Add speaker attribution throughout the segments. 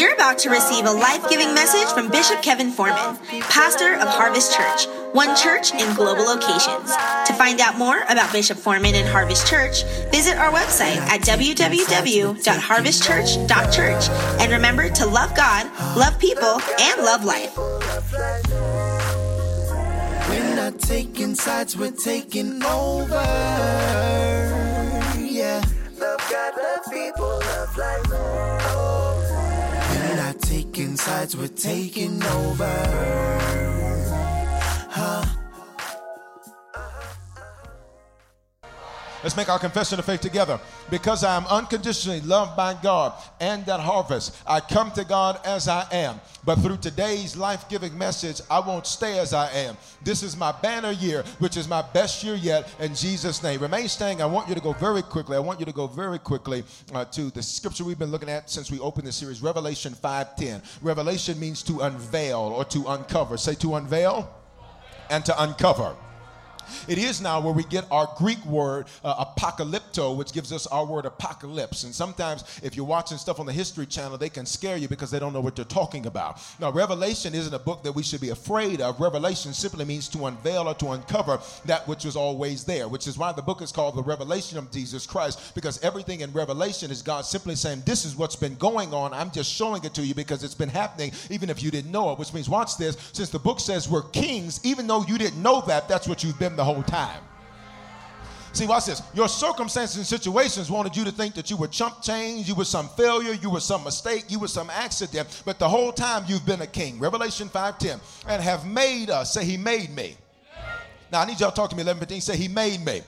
Speaker 1: You're about to receive a life giving message from Bishop Kevin Foreman, pastor of Harvest Church, one church in global locations. To find out more about Bishop Foreman and Harvest Church, visit our website at www.harvestchurch.church. And remember to love God, love people, and love life.
Speaker 2: We're not taking sides, we're taking over. Yeah. Love God, love people, love life. Sides, we're taking over.
Speaker 3: Let's make our confession of faith together. Because I am unconditionally loved by God and that harvest, I come to God as I am. But through today's life giving message, I won't stay as I am. This is my banner year, which is my best year yet in Jesus' name. Remain standing. I want you to go very quickly. I want you to go very quickly uh, to the scripture we've been looking at since we opened the series, Revelation 5:10. Revelation means to unveil or to uncover. Say to unveil and to uncover. It is now where we get our Greek word uh, apocalypto, which gives us our word apocalypse. And sometimes, if you're watching stuff on the History Channel, they can scare you because they don't know what they're talking about. Now, Revelation isn't a book that we should be afraid of. Revelation simply means to unveil or to uncover that which was always there, which is why the book is called The Revelation of Jesus Christ, because everything in Revelation is God simply saying, This is what's been going on. I'm just showing it to you because it's been happening, even if you didn't know it. Which means, watch this, since the book says we're kings, even though you didn't know that, that's what you've been the whole time. See, watch this. Your circumstances and situations wanted you to think that you were chump change, you were some failure, you were some mistake, you were some accident, but the whole time you've been a king. Revelation 5:10. And have made us. Say, He made me. Now I need y'all to talk to me 11:15. Say, He made me.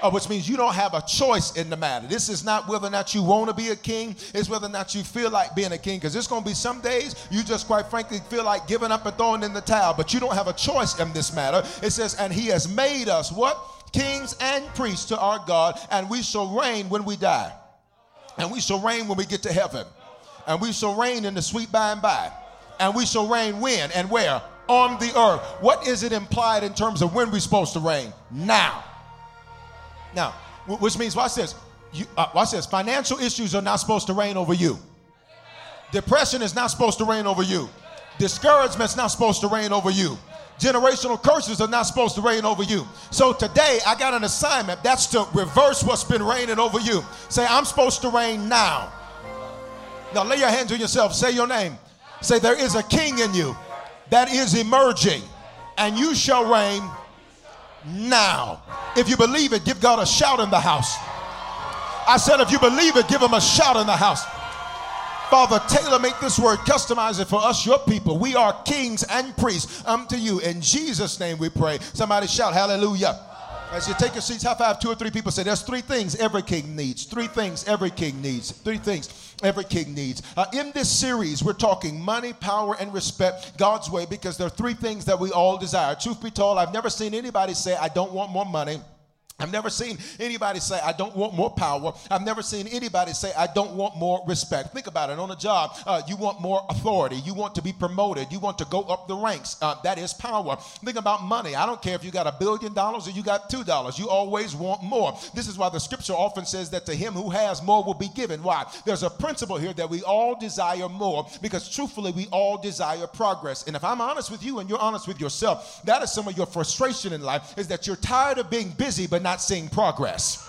Speaker 3: Uh, which means you don't have a choice in the matter. This is not whether or not you want to be a king, it's whether or not you feel like being a king. Because there's going to be some days you just quite frankly feel like giving up and throwing in the towel, but you don't have a choice in this matter. It says, and he has made us what? Kings and priests to our God, and we shall reign when we die. And we shall reign when we get to heaven. And we shall reign in the sweet by and by. And we shall reign when and where? On the earth. What is it implied in terms of when we're supposed to reign? Now. Now, which means, watch this. You, uh, watch this. Financial issues are not supposed to reign over you. Depression is not supposed to reign over you. Discouragement's not supposed to reign over you. Generational curses are not supposed to reign over you. So today I got an assignment. That's to reverse what's been reigning over you. Say, I'm supposed to reign now. Now lay your hands on yourself. Say your name. Say, there is a king in you that is emerging, and you shall reign now. If you believe it, give God a shout in the house. I said, if you believe it, give him a shout in the house. Father, tailor make this word, customize it for us, your people. We are kings and priests unto you. In Jesus' name we pray. Somebody shout hallelujah. As you take your seats, high five two or three people. Say, there's three things every king needs. Three things every king needs. Three things every king needs. Uh, in this series, we're talking money, power, and respect God's way because there are three things that we all desire. Truth be told, I've never seen anybody say, I don't want more money. I've never seen anybody say, I don't want more power. I've never seen anybody say, I don't want more respect. Think about it. On a job, uh, you want more authority. You want to be promoted. You want to go up the ranks. Uh, that is power. Think about money. I don't care if you got a billion dollars or you got two dollars. You always want more. This is why the scripture often says that to him who has more will be given. Why? There's a principle here that we all desire more because truthfully, we all desire progress. And if I'm honest with you and you're honest with yourself, that is some of your frustration in life is that you're tired of being busy but not seeing progress.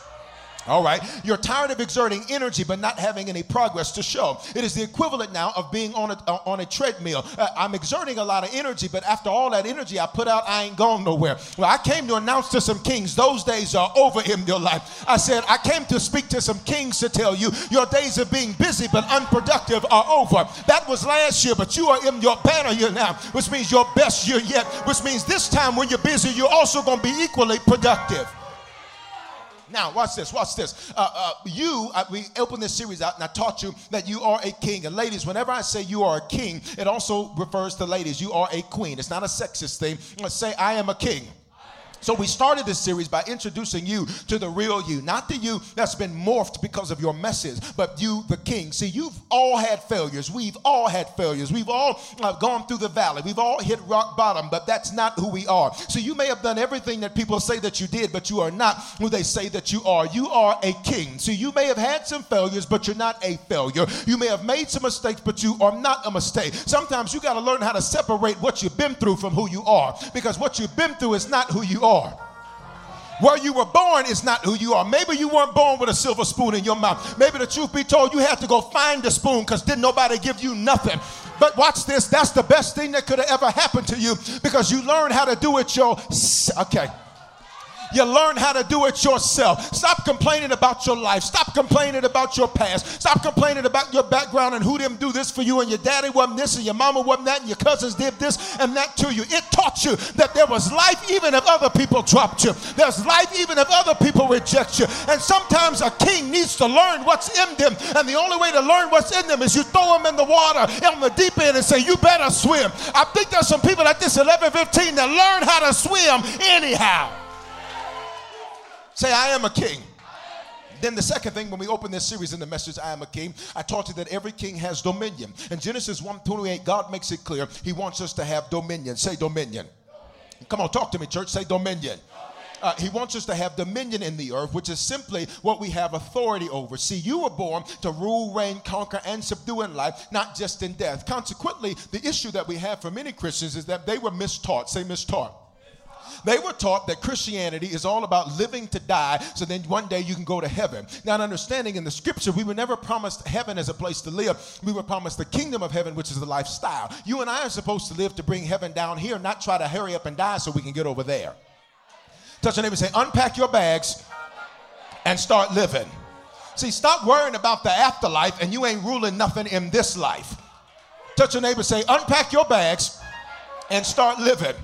Speaker 3: All right. You're tired of exerting energy but not having any progress to show. It is the equivalent now of being on a, uh, on a treadmill. Uh, I'm exerting a lot of energy, but after all that energy I put out, I ain't going nowhere. Well, I came to announce to some kings those days are over in your life. I said, I came to speak to some kings to tell you your days of being busy but unproductive are over. That was last year, but you are in your banner year now, which means your best year yet, which means this time when you're busy, you're also going to be equally productive. Now, watch this, watch this. Uh, uh, you, uh, we opened this series out and I taught you that you are a king. And ladies, whenever I say you are a king, it also refers to ladies. You are a queen. It's not a sexist thing. Let's say, I am a king. So we started this series by introducing you to the real you, not the you that's been morphed because of your messes, but you, the king. See, you've all had failures. We've all had failures. We've all uh, gone through the valley. We've all hit rock bottom, but that's not who we are. So you may have done everything that people say that you did, but you are not who they say that you are. You are a king. See, you may have had some failures, but you're not a failure. You may have made some mistakes, but you are not a mistake. Sometimes you got to learn how to separate what you've been through from who you are, because what you've been through is not who you are are. Where you were born is not who you are. Maybe you weren't born with a silver spoon in your mouth. Maybe the truth be told, you had to go find the spoon because didn't nobody give you nothing. But watch this, that's the best thing that could have ever happened to you because you learned how to do it your okay. You learn how to do it yourself. Stop complaining about your life. Stop complaining about your past. Stop complaining about your background and who didn't do this for you and your daddy wasn't this and your mama wasn't that and your cousins did this and that to you. It taught you that there was life even if other people dropped you. There's life even if other people reject you. And sometimes a king needs to learn what's in them. And the only way to learn what's in them is you throw them in the water on the deep end and say, you better swim. I think there's some people at this 11, 15 that learn how to swim anyhow. Say, I am a king. Then the second thing, when we open this series in the message, I am a king, I taught you that every king has dominion. In Genesis 1:28, God makes it clear He wants us to have dominion. Say dominion. dominion. Come on, talk to me, church. Say dominion. Uh, he wants us to have dominion in the earth, which is simply what we have authority over. See, you were born to rule, reign, conquer, and subdue in life, not just in death. Consequently, the issue that we have for many Christians is that they were mistaught. Say mistaught. They were taught that Christianity is all about living to die so then one day you can go to heaven. Not understanding in the scripture, we were never promised heaven as a place to live. We were promised the kingdom of heaven, which is the lifestyle. You and I are supposed to live to bring heaven down here, not try to hurry up and die so we can get over there. Touch your neighbor and say, unpack your bags and start living. See, stop worrying about the afterlife and you ain't ruling nothing in this life. Touch your neighbor say, unpack your bags and start living.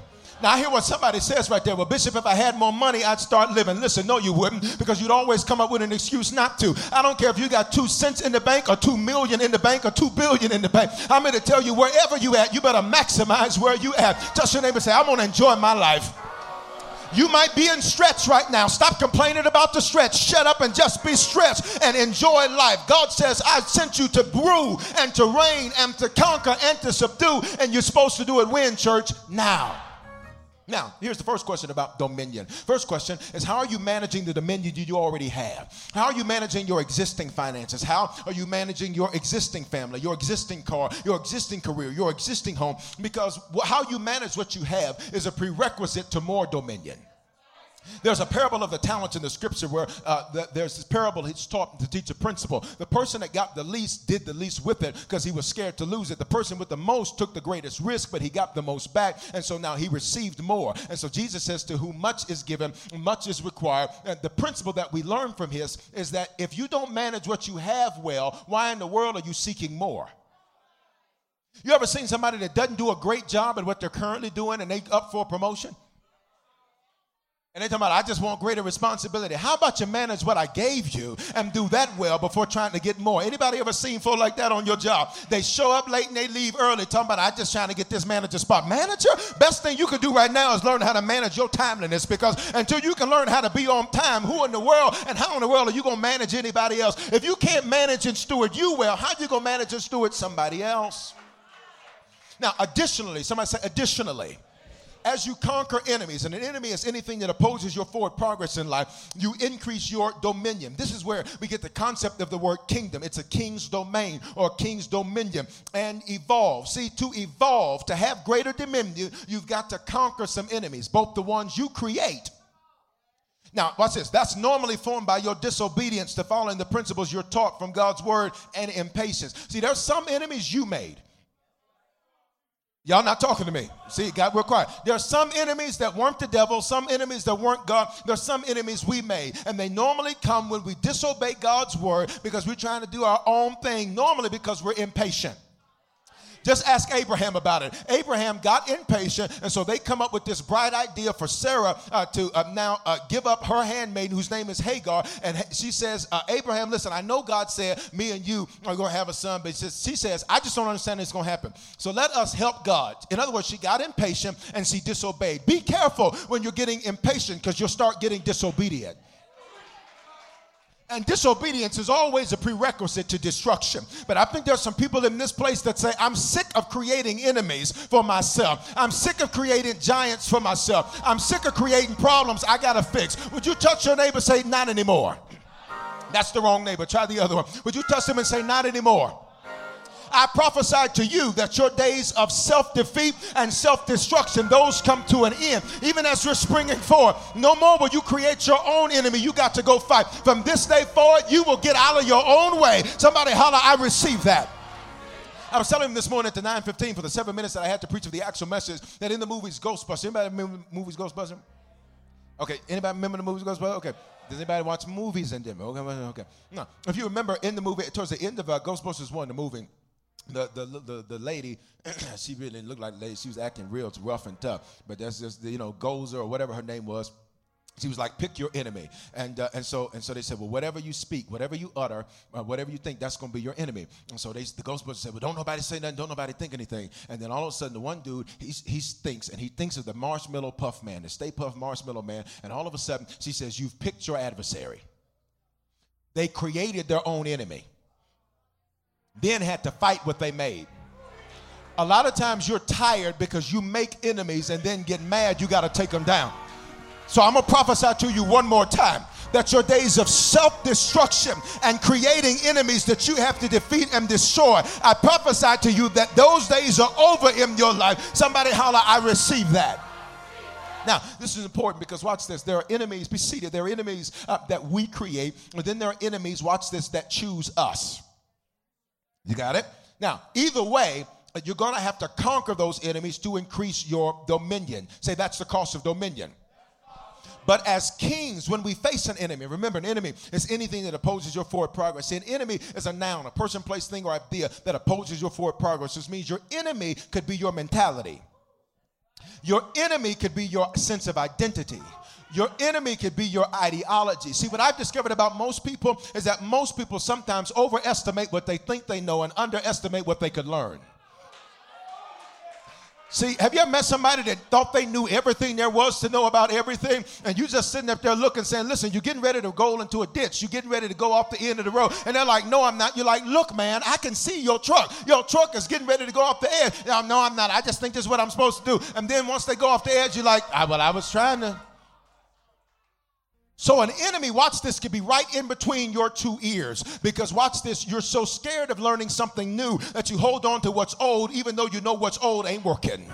Speaker 3: Now, I hear what somebody says right there. Well, Bishop, if I had more money, I'd start living. Listen, no, you wouldn't, because you'd always come up with an excuse not to. I don't care if you got two cents in the bank, or two million in the bank, or two billion in the bank. I'm here to tell you, wherever you at, you better maximize where you at. Touch your neighbor and say, I'm going to enjoy my life. You might be in stretch right now. Stop complaining about the stretch. Shut up and just be stretched and enjoy life. God says, I sent you to brew and to reign and to conquer and to subdue. And you're supposed to do it when, church? Now. Now, here's the first question about dominion. First question is how are you managing the dominion you already have? How are you managing your existing finances? How are you managing your existing family, your existing car, your existing career, your existing home? Because how you manage what you have is a prerequisite to more dominion. There's a parable of the talents in the scripture where uh, the, there's this parable he's taught to teach a principle. The person that got the least did the least with it because he was scared to lose it. The person with the most took the greatest risk, but he got the most back. And so now he received more. And so Jesus says, To whom much is given, much is required. And the principle that we learn from his is that if you don't manage what you have well, why in the world are you seeking more? You ever seen somebody that doesn't do a great job at what they're currently doing and they up for a promotion? And they talking about, I just want greater responsibility. How about you manage what I gave you and do that well before trying to get more? Anybody ever seen folk like that on your job? They show up late and they leave early talking about, I just trying to get this manager spot. Manager? Best thing you can do right now is learn how to manage your timeliness because until you can learn how to be on time, who in the world and how in the world are you going to manage anybody else? If you can't manage and steward you well, how are you going to manage and steward somebody else? Now, additionally, somebody say additionally as you conquer enemies, and an enemy is anything that opposes your forward progress in life, you increase your dominion. This is where we get the concept of the word kingdom. It's a king's domain or king's dominion and evolve. See, to evolve, to have greater dominion, you've got to conquer some enemies, both the ones you create Now, watch this. That's normally formed by your disobedience to following the principles you're taught from God's word and impatience. See, there's some enemies you made. Y'all not talking to me. See, God, we're quiet. There are some enemies that weren't the devil, some enemies that weren't God. There's some enemies we made. And they normally come when we disobey God's word because we're trying to do our own thing, normally because we're impatient. Just ask Abraham about it. Abraham got impatient, and so they come up with this bright idea for Sarah uh, to uh, now uh, give up her handmaid, whose name is Hagar. And she says, uh, Abraham, listen, I know God said me and you are going to have a son, but she says, I just don't understand it's going to happen. So let us help God. In other words, she got impatient and she disobeyed. Be careful when you're getting impatient because you'll start getting disobedient. And disobedience is always a prerequisite to destruction. But I think there's some people in this place that say, I'm sick of creating enemies for myself. I'm sick of creating giants for myself. I'm sick of creating problems I got to fix. Would you touch your neighbor say, Not anymore? That's the wrong neighbor. Try the other one. Would you touch him and say, Not anymore? I prophesy to you that your days of self defeat and self destruction, those come to an end. Even as you're springing forward, no more will you create your own enemy. You got to go fight. From this day forward, you will get out of your own way. Somebody holler, I receive that. I was telling him this morning at the 9:15 for the seven minutes that I had to preach of the actual message that in the movies Ghostbusters. Anybody remember the movies Ghostbusters? Okay, anybody remember the movies Ghostbusters? Okay. Does anybody watch movies in them? Okay, okay. No. If you remember in the movie, towards the end of uh, Ghostbusters 1, the movie, the, the, the, the lady, she really looked like lady. She was acting real rough and tough. But that's just, you know, Gozer or whatever her name was. She was like, pick your enemy. And, uh, and, so, and so they said, well, whatever you speak, whatever you utter, uh, whatever you think, that's going to be your enemy. And so they, the Ghostbusters said, well, don't nobody say nothing, don't nobody think anything. And then all of a sudden, the one dude, he, he thinks, and he thinks of the marshmallow puff man, the Stay Puft marshmallow man. And all of a sudden, she says, you've picked your adversary. They created their own enemy then had to fight what they made. A lot of times you're tired because you make enemies and then get mad, you got to take them down. So I'm going to prophesy to you one more time that your days of self destruction and creating enemies that you have to defeat and destroy, I prophesy to you that those days are over in your life. Somebody holler, I receive that. Now, this is important because watch this. There are enemies, be seated. There are enemies uh, that we create, and then there are enemies, watch this, that choose us. You got it? Now, either way, you're going to have to conquer those enemies to increase your dominion. Say that's the cost of dominion. But as kings, when we face an enemy, remember an enemy is anything that opposes your forward progress. See, an enemy is a noun, a person, place, thing, or idea that opposes your forward progress. This means your enemy could be your mentality. Your enemy could be your sense of identity. Your enemy could be your ideology. See, what I've discovered about most people is that most people sometimes overestimate what they think they know and underestimate what they could learn. See, have you ever met somebody that thought they knew everything there was to know about everything? And you just sitting up there looking, saying, Listen, you're getting ready to go into a ditch. You're getting ready to go off the end of the road. And they're like, No, I'm not. You're like, Look, man, I can see your truck. Your truck is getting ready to go off the edge. No, I'm not. I just think this is what I'm supposed to do. And then once they go off the edge, you're like, ah, Well, I was trying to. So, an enemy, watch this, could be right in between your two ears. Because, watch this, you're so scared of learning something new that you hold on to what's old, even though you know what's old ain't working.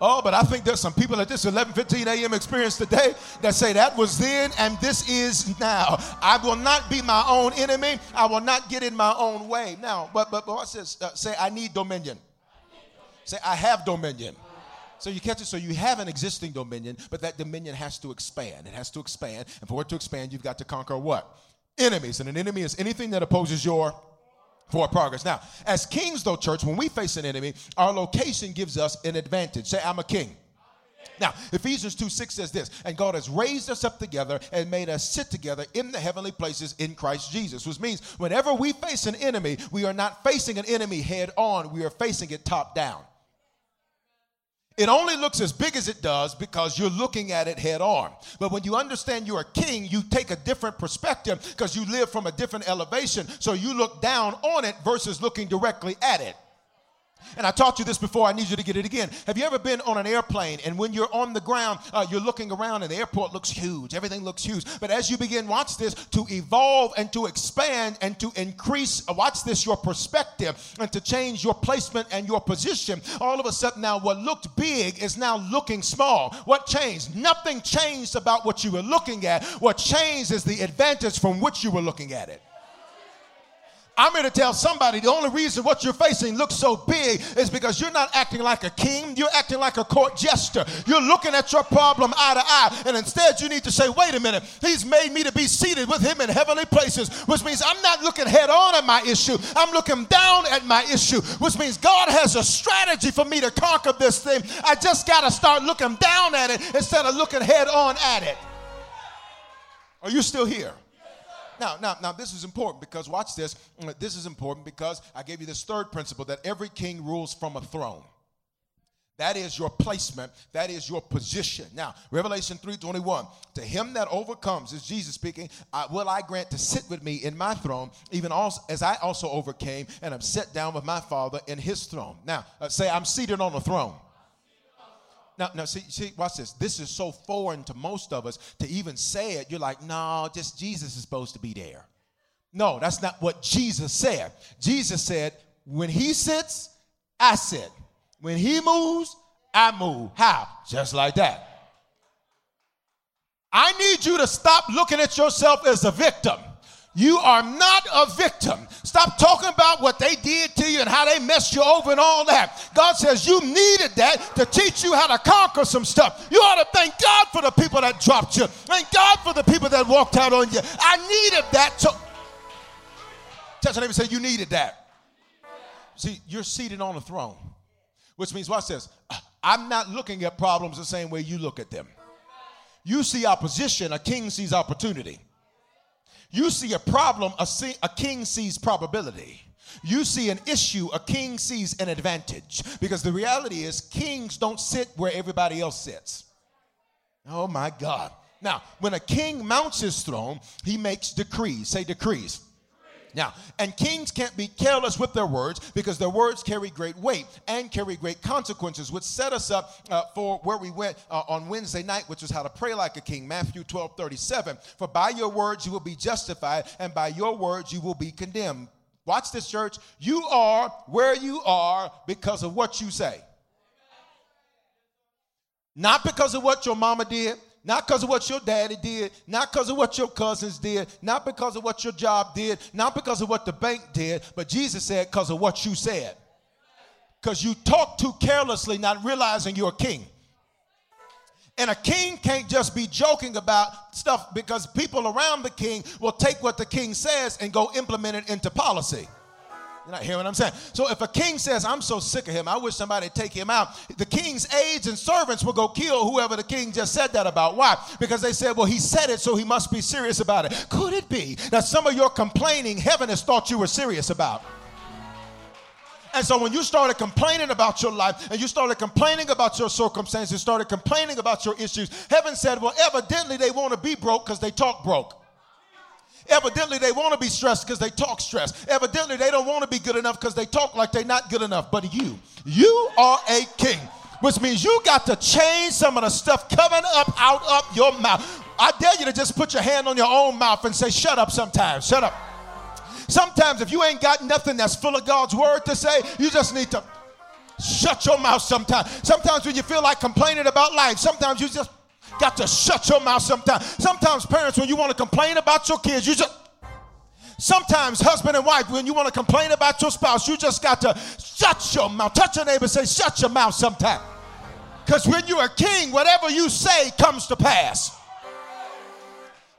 Speaker 3: Oh, but I think there's some people at this 11 15 a.m. experience today that say that was then and this is now. I will not be my own enemy. I will not get in my own way. Now, but, but, but watch this. Uh, say, I need dominion. Say, I have dominion. So you catch it. So you have an existing dominion, but that dominion has to expand. It has to expand. And for it to expand, you've got to conquer what? Enemies. And an enemy is anything that opposes your forward progress. Now, as kings, though, church, when we face an enemy, our location gives us an advantage. Say, I'm a king. Now, Ephesians 2 6 says this, and God has raised us up together and made us sit together in the heavenly places in Christ Jesus, which means whenever we face an enemy, we are not facing an enemy head on, we are facing it top down. It only looks as big as it does because you're looking at it head on. But when you understand you're a king, you take a different perspective because you live from a different elevation. So you look down on it versus looking directly at it. And I taught you this before, I need you to get it again. Have you ever been on an airplane and when you're on the ground, uh, you're looking around and the airport looks huge, everything looks huge. But as you begin, watch this, to evolve and to expand and to increase, uh, watch this, your perspective and to change your placement and your position, all of a sudden now what looked big is now looking small. What changed? Nothing changed about what you were looking at. What changed is the advantage from which you were looking at it. I'm here to tell somebody the only reason what you're facing looks so big is because you're not acting like a king, you're acting like a court jester. You're looking at your problem eye to eye, and instead you need to say, wait a minute, he's made me to be seated with him in heavenly places, which means I'm not looking head on at my issue, I'm looking down at my issue, which means God has a strategy for me to conquer this thing. I just got to start looking down at it instead of looking head on at it. Are you still here? Now, now, now, this is important because watch this. This is important because I gave you this third principle that every king rules from a throne. That is your placement. That is your position. Now, Revelation 3:21. To him that overcomes, is Jesus speaking, I, will I grant to sit with me in my throne, even also, as I also overcame, and am set down with my Father in his throne. Now, uh, say, I'm seated on the throne. Now, now see, see, watch this. This is so foreign to most of us to even say it. You're like, no, just Jesus is supposed to be there. No, that's not what Jesus said. Jesus said, when he sits, I sit. When he moves, I move. How? Just like that. I need you to stop looking at yourself as a victim. You are not a victim. Stop talking about what they did to you and how they messed you over and all that. God says you needed that to teach you how to conquer some stuff. You ought to thank God for the people that dropped you. Thank God for the people that walked out on you. I needed that to. Touch your neighbor say, You needed that. See, you're seated on a throne, which means, watch this. I'm not looking at problems the same way you look at them. You see opposition, a king sees opportunity. You see a problem, a, see, a king sees probability. You see an issue, a king sees an advantage. Because the reality is, kings don't sit where everybody else sits. Oh my God. Now, when a king mounts his throne, he makes decrees. Say decrees. Now, and kings can't be careless with their words because their words carry great weight and carry great consequences, which set us up uh, for where we went uh, on Wednesday night, which was how to pray like a king. Matthew 12 37. For by your words you will be justified, and by your words you will be condemned. Watch this, church. You are where you are because of what you say. Not because of what your mama did, not because of what your daddy did, not because of what your cousins did, not because of what your job did, not because of what the bank did, but Jesus said, because of what you said. Because you talk too carelessly, not realizing you're a king. And a king can't just be joking about stuff because people around the king will take what the king says and go implement it into policy. You're not hearing what I'm saying? So if a king says, I'm so sick of him, I wish somebody take him out, the king's aides and servants will go kill whoever the king just said that about. Why? Because they said, well, he said it, so he must be serious about it. Could it be that some of your complaining, heaven has thought you were serious about? And so when you started complaining about your life and you started complaining about your circumstances, started complaining about your issues, heaven said, well, evidently they want to be broke because they talk broke. Evidently, they want to be stressed because they talk stress. Evidently, they don't want to be good enough because they talk like they're not good enough. But you, you are a king, which means you got to change some of the stuff coming up out of your mouth. I dare you to just put your hand on your own mouth and say, Shut up sometimes. Shut up. Sometimes, if you ain't got nothing that's full of God's word to say, you just need to shut your mouth sometimes. Sometimes, when you feel like complaining about life, sometimes you just got to shut your mouth sometimes. Sometimes, parents, when you want to complain about your kids, you just. Sometimes, husband and wife, when you want to complain about your spouse, you just got to shut your mouth. Touch your neighbor, say, shut your mouth sometime. Because when you're a king, whatever you say comes to pass.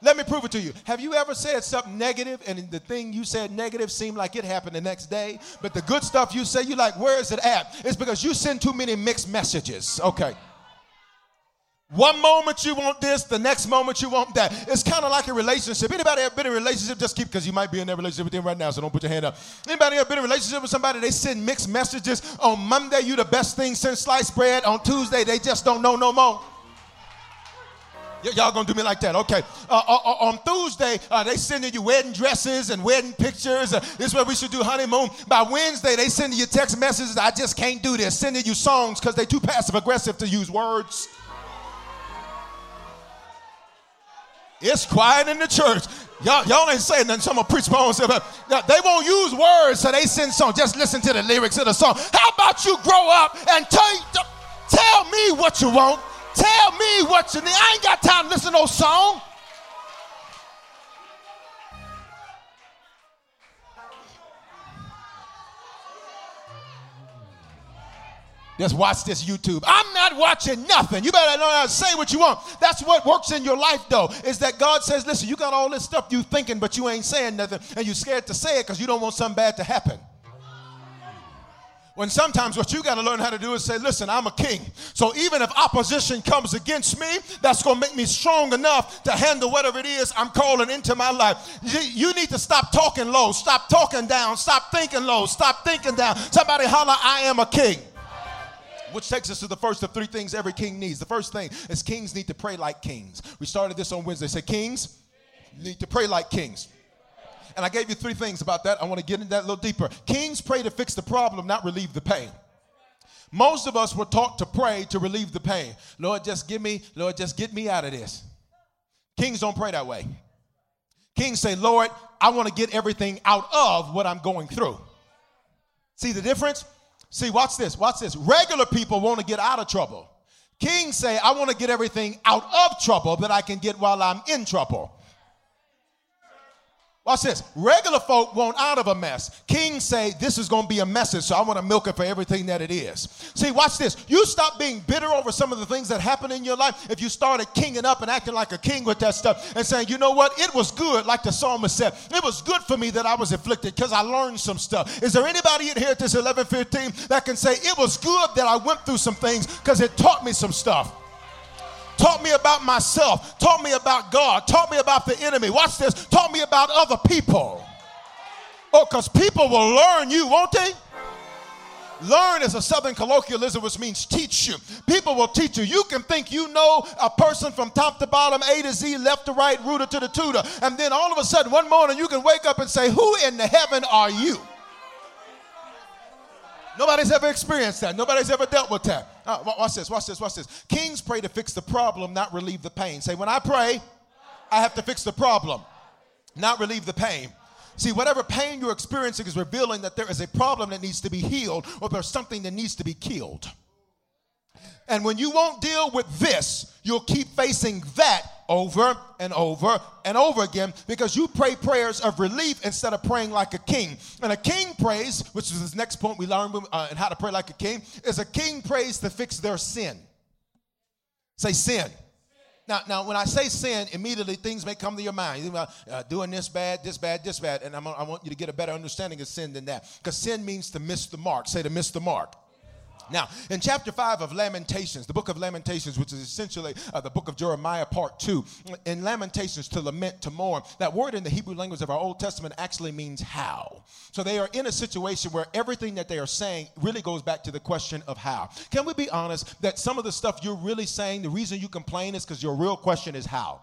Speaker 3: Let me prove it to you. Have you ever said something negative and the thing you said negative seemed like it happened the next day? But the good stuff you say, you like, where is it at? It's because you send too many mixed messages. Okay. One moment you want this, the next moment you want that. It's kind of like a relationship. Anybody ever been in a relationship? Just keep because you might be in that relationship with them right now, so don't put your hand up. Anybody ever been in a relationship with somebody? They send mixed messages. On Monday, you the best thing since sliced bread. On Tuesday, they just don't know no more. Y- y'all gonna do me like that? Okay. Uh, uh, uh, on Tuesday, uh, they sending you wedding dresses and wedding pictures. This is what we should do honeymoon. By Wednesday, they sending you text messages. I just can't do this. Sending you songs because they too passive aggressive to use words. It's quiet in the church. Y'all, y'all ain't saying nothing, so I'm gonna preach my own. They won't use words, so they send songs. Just listen to the lyrics of the song. How about you grow up and tell, tell me what you want? Tell me what you need. I ain't got time to listen to no song. Just watch this YouTube. I'm not watching nothing. You better know how to say what you want. That's what works in your life, though, is that God says, listen, you got all this stuff you thinking, but you ain't saying nothing, and you're scared to say it because you don't want something bad to happen. When sometimes what you got to learn how to do is say, listen, I'm a king. So even if opposition comes against me, that's going to make me strong enough to handle whatever it is I'm calling into my life. You, you need to stop talking low, stop talking down, stop thinking low, stop thinking down. Somebody holler, I am a king. Which takes us to the first of three things every king needs. The first thing is kings need to pray like kings. We started this on Wednesday. Say, kings need to pray like kings. And I gave you three things about that. I want to get into that a little deeper. Kings pray to fix the problem, not relieve the pain. Most of us were taught to pray to relieve the pain. Lord, just give me, Lord, just get me out of this. Kings don't pray that way. Kings say, Lord, I want to get everything out of what I'm going through. See the difference? See, watch this, watch this. Regular people want to get out of trouble. Kings say, I want to get everything out of trouble that I can get while I'm in trouble. Watch this. Regular folk want out of a mess. Kings say this is going to be a message, so I want to milk it for everything that it is. See, watch this. You stop being bitter over some of the things that happen in your life if you started kinging up and acting like a king with that stuff and saying, you know what, it was good, like the psalmist said. It was good for me that I was afflicted because I learned some stuff. Is there anybody in here at this 11:15 that can say it was good that I went through some things because it taught me some stuff? Taught me about myself, taught me about God, taught me about the enemy. Watch this, taught me about other people. Oh, because people will learn you, won't they? Learn is a southern colloquialism which means teach you. People will teach you. You can think you know a person from top to bottom, A to Z, left to right, rooter to the tutor. And then all of a sudden, one morning, you can wake up and say, Who in the heaven are you? Nobody's ever experienced that. Nobody's ever dealt with that. Uh, watch this, watch this, watch this. Kings pray to fix the problem, not relieve the pain. Say, when I pray, I have to fix the problem, not relieve the pain. See, whatever pain you're experiencing is revealing that there is a problem that needs to be healed or there's something that needs to be killed. And when you won't deal with this, you'll keep facing that over and over and over again because you pray prayers of relief instead of praying like a king. And a king prays, which is the next point we learned uh, and how to pray like a king, is a king prays to fix their sin. Say sin. Now, now, when I say sin, immediately things may come to your mind. You think about uh, doing this bad, this bad, this bad, and I'm, I want you to get a better understanding of sin than that. Because sin means to miss the mark. Say to miss the mark. Now, in chapter 5 of Lamentations, the book of Lamentations, which is essentially uh, the book of Jeremiah, part 2, in Lamentations, to lament, to mourn, that word in the Hebrew language of our Old Testament actually means how. So they are in a situation where everything that they are saying really goes back to the question of how. Can we be honest that some of the stuff you're really saying, the reason you complain is because your real question is how?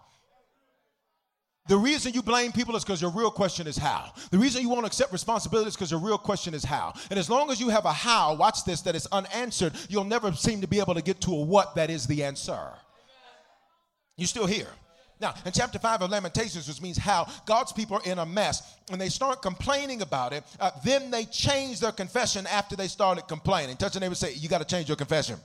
Speaker 3: The reason you blame people is because your real question is how. The reason you won't accept responsibility is because your real question is how. And as long as you have a how, watch this, that is unanswered, you'll never seem to be able to get to a what that is the answer. You still here? Now, in chapter 5 of Lamentations, which means how God's people are in a mess and they start complaining about it, uh, then they change their confession after they started complaining. Touch your neighbor say, You got to change your confession.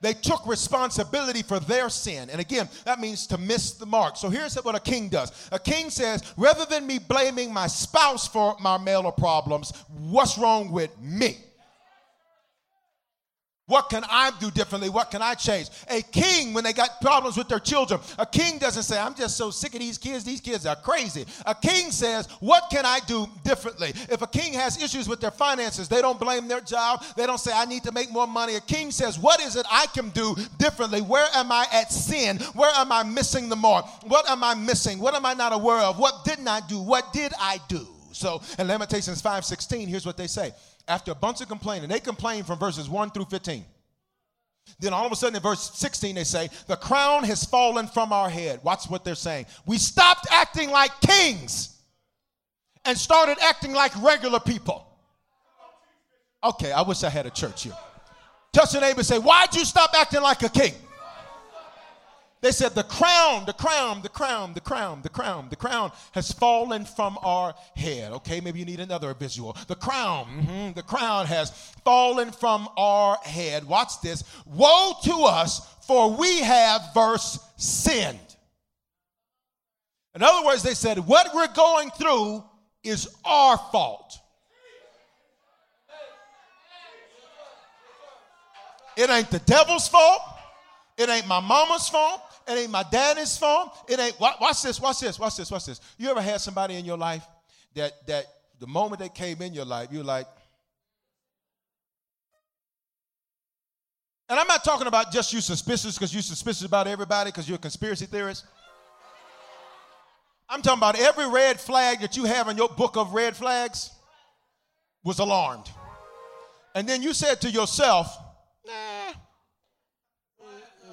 Speaker 3: They took responsibility for their sin. And again, that means to miss the mark. So here's what a king does a king says, rather than me blaming my spouse for my marital problems, what's wrong with me? What can I do differently? What can I change? A king, when they got problems with their children, a king doesn't say, I'm just so sick of these kids. These kids are crazy. A king says, What can I do differently? If a king has issues with their finances, they don't blame their job. They don't say, I need to make more money. A king says, What is it I can do differently? Where am I at sin? Where am I missing the mark? What am I missing? What am I not aware of? What didn't I do? What did I do? So in Lamentations 5:16, here's what they say after a bunch of complaining. They complain from verses 1 through 15. Then all of a sudden in verse 16, they say, The crown has fallen from our head. Watch what they're saying. We stopped acting like kings and started acting like regular people. Okay, I wish I had a church here. Touch your neighbor and say, Why'd you stop acting like a king? They said, The crown, the crown, the crown, the crown, the crown, the crown has fallen from our head. Okay, maybe you need another visual. The crown, mm-hmm, the crown has fallen from our head. Watch this. Woe to us, for we have, verse, sinned. In other words, they said, What we're going through is our fault. It ain't the devil's fault. It ain't my mama's fault. It ain't my daddy's fault. It ain't. Watch this. Watch this. Watch this. Watch this. You ever had somebody in your life that that the moment they came in your life, you're like, and I'm not talking about just you suspicious because you're suspicious about everybody because you're a conspiracy theorist. I'm talking about every red flag that you have in your book of red flags was alarmed. And then you said to yourself, nah,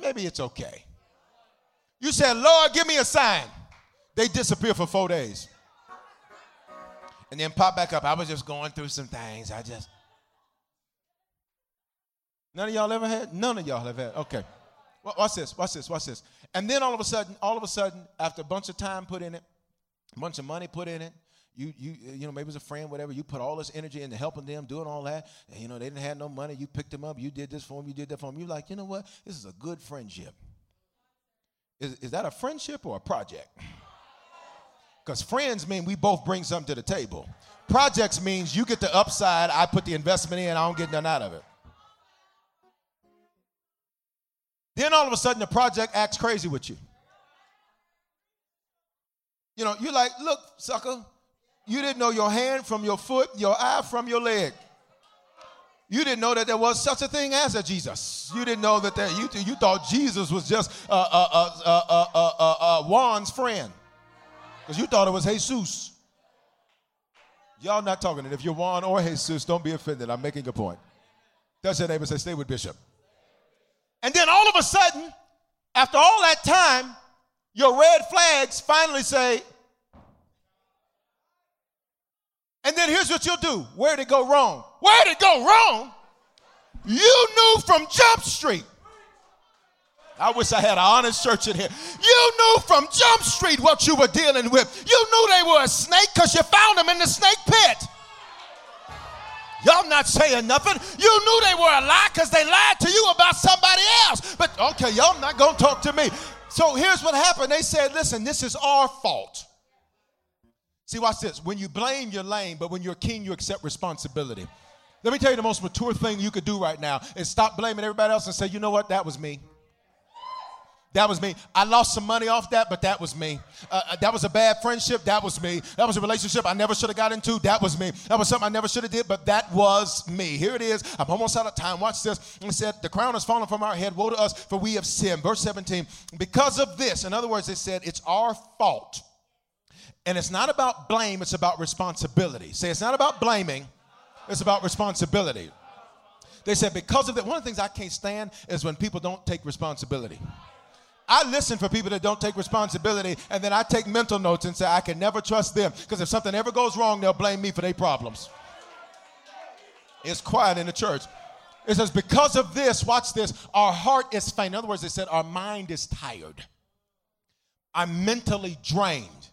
Speaker 3: maybe it's okay. You said, Lord, give me a sign. They disappear for four days. And then pop back up. I was just going through some things. I just. None of y'all ever had? None of y'all have had. Okay. Watch this, watch this, watch this. And then all of a sudden, all of a sudden, after a bunch of time put in it, a bunch of money put in it, you you you know maybe it was a friend whatever you put all this energy into helping them doing all that and you know they didn't have no money you picked them up you did this for them you did that for them you're like you know what this is a good friendship is, is that a friendship or a project? Because friends mean we both bring something to the table. Projects means you get the upside i put the investment in i don't get none out of it. Then all of a sudden the project acts crazy with you. You know you're like look sucker you didn't know your hand from your foot, your eye from your leg. You didn't know that there was such a thing as a Jesus. You didn't know that there, you, you thought Jesus was just a, a, a, a Juan's friend because you thought it was Jesus. Y'all not talking. And if you're Juan or Jesus, don't be offended. I'm making a point. Touch your neighbor say, stay with Bishop. And then all of a sudden, after all that time, your red flags finally say, And then here's what you'll do. Where'd it go wrong? Where'd it go wrong? You knew from Jump Street. I wish I had an honest church in here. You knew from Jump Street what you were dealing with. You knew they were a snake because you found them in the snake pit. Y'all not saying nothing. You knew they were a lie because they lied to you about somebody else. But okay, y'all not going to talk to me. So here's what happened. They said, listen, this is our fault. See, watch this. When you blame, you're lame, but when you're king, you accept responsibility. Let me tell you the most mature thing you could do right now is stop blaming everybody else and say, you know what, that was me. That was me. I lost some money off that, but that was me. Uh, uh that was a bad friendship. That was me. That was a relationship I never should have got into. That was me. That was something I never should have did, but that was me. Here it is. I'm almost out of time. Watch this. It said, "The crown has fallen from our head. Woe to us, for we have sinned." Verse 17. Because of this, in other words, they said it's our fault and it's not about blame, it's about responsibility. Say, it's not about blaming, it's about responsibility. They said, because of that, one of the things I can't stand is when people don't take responsibility. I listen for people that don't take responsibility, and then I take mental notes and say, I can never trust them because if something ever goes wrong, they'll blame me for their problems. It's quiet in the church. It says, because of this, watch this, our heart is faint. In other words, they said, our mind is tired. I'm mentally drained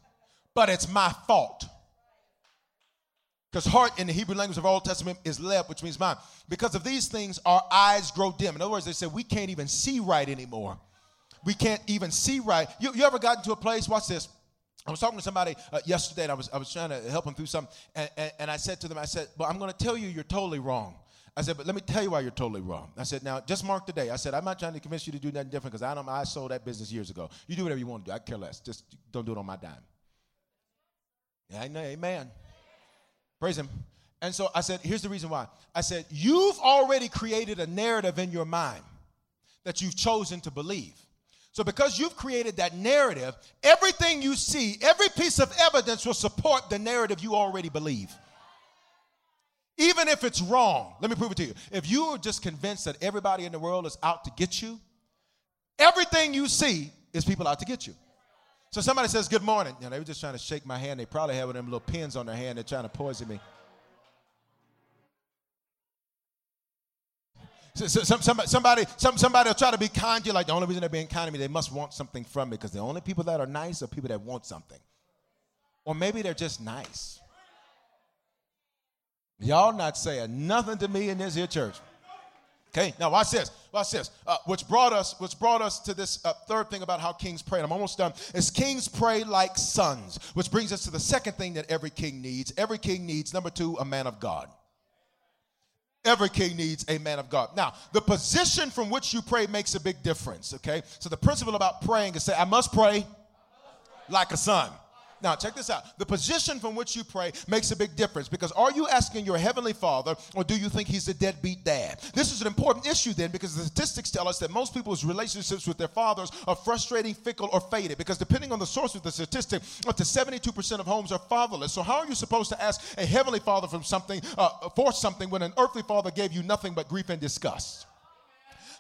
Speaker 3: but it's my fault. Because heart in the Hebrew language of Old Testament is lev, which means mind. Because of these things, our eyes grow dim. In other words, they said we can't even see right anymore. We can't even see right. You, you ever gotten to a place, watch this. I was talking to somebody uh, yesterday and I was, I was trying to help them through something. And, and, and I said to them, I said, Well, I'm going to tell you you're totally wrong. I said, but let me tell you why you're totally wrong. I said, now just mark the day. I said, I'm not trying to convince you to do nothing different because I don't. I sold that business years ago. You do whatever you want to do. I care less. Just don't do it on my dime. I amen. Praise him. And so I said, here's the reason why. I said, you've already created a narrative in your mind that you've chosen to believe. So, because you've created that narrative, everything you see, every piece of evidence will support the narrative you already believe. Even if it's wrong, let me prove it to you. If you are just convinced that everybody in the world is out to get you, everything you see is people out to get you. So somebody says, Good morning. You know, they were just trying to shake my hand. They probably have one of them little pins on their hand. They're trying to poison me. So, so, some, somebody, somebody, some, somebody will try to be kind to you, like the only reason they're being kind to me, they must want something from me because the only people that are nice are people that want something. Or maybe they're just nice. Y'all not saying nothing to me in this here church. Okay, now watch this. Watch this. Uh, which brought us, which brought us to this uh, third thing about how kings pray. And I'm almost done. Is kings pray like sons, which brings us to the second thing that every king needs. Every king needs number two, a man of God. Every king needs a man of God. Now, the position from which you pray makes a big difference. Okay, so the principle about praying is say, I must pray like a son. Now, check this out. The position from which you pray makes a big difference because are you asking your heavenly father or do you think he's a deadbeat dad? This is an important issue then because the statistics tell us that most people's relationships with their fathers are frustrating, fickle, or faded because depending on the source of the statistic, up to 72% of homes are fatherless. So, how are you supposed to ask a heavenly father from something, uh, for something when an earthly father gave you nothing but grief and disgust?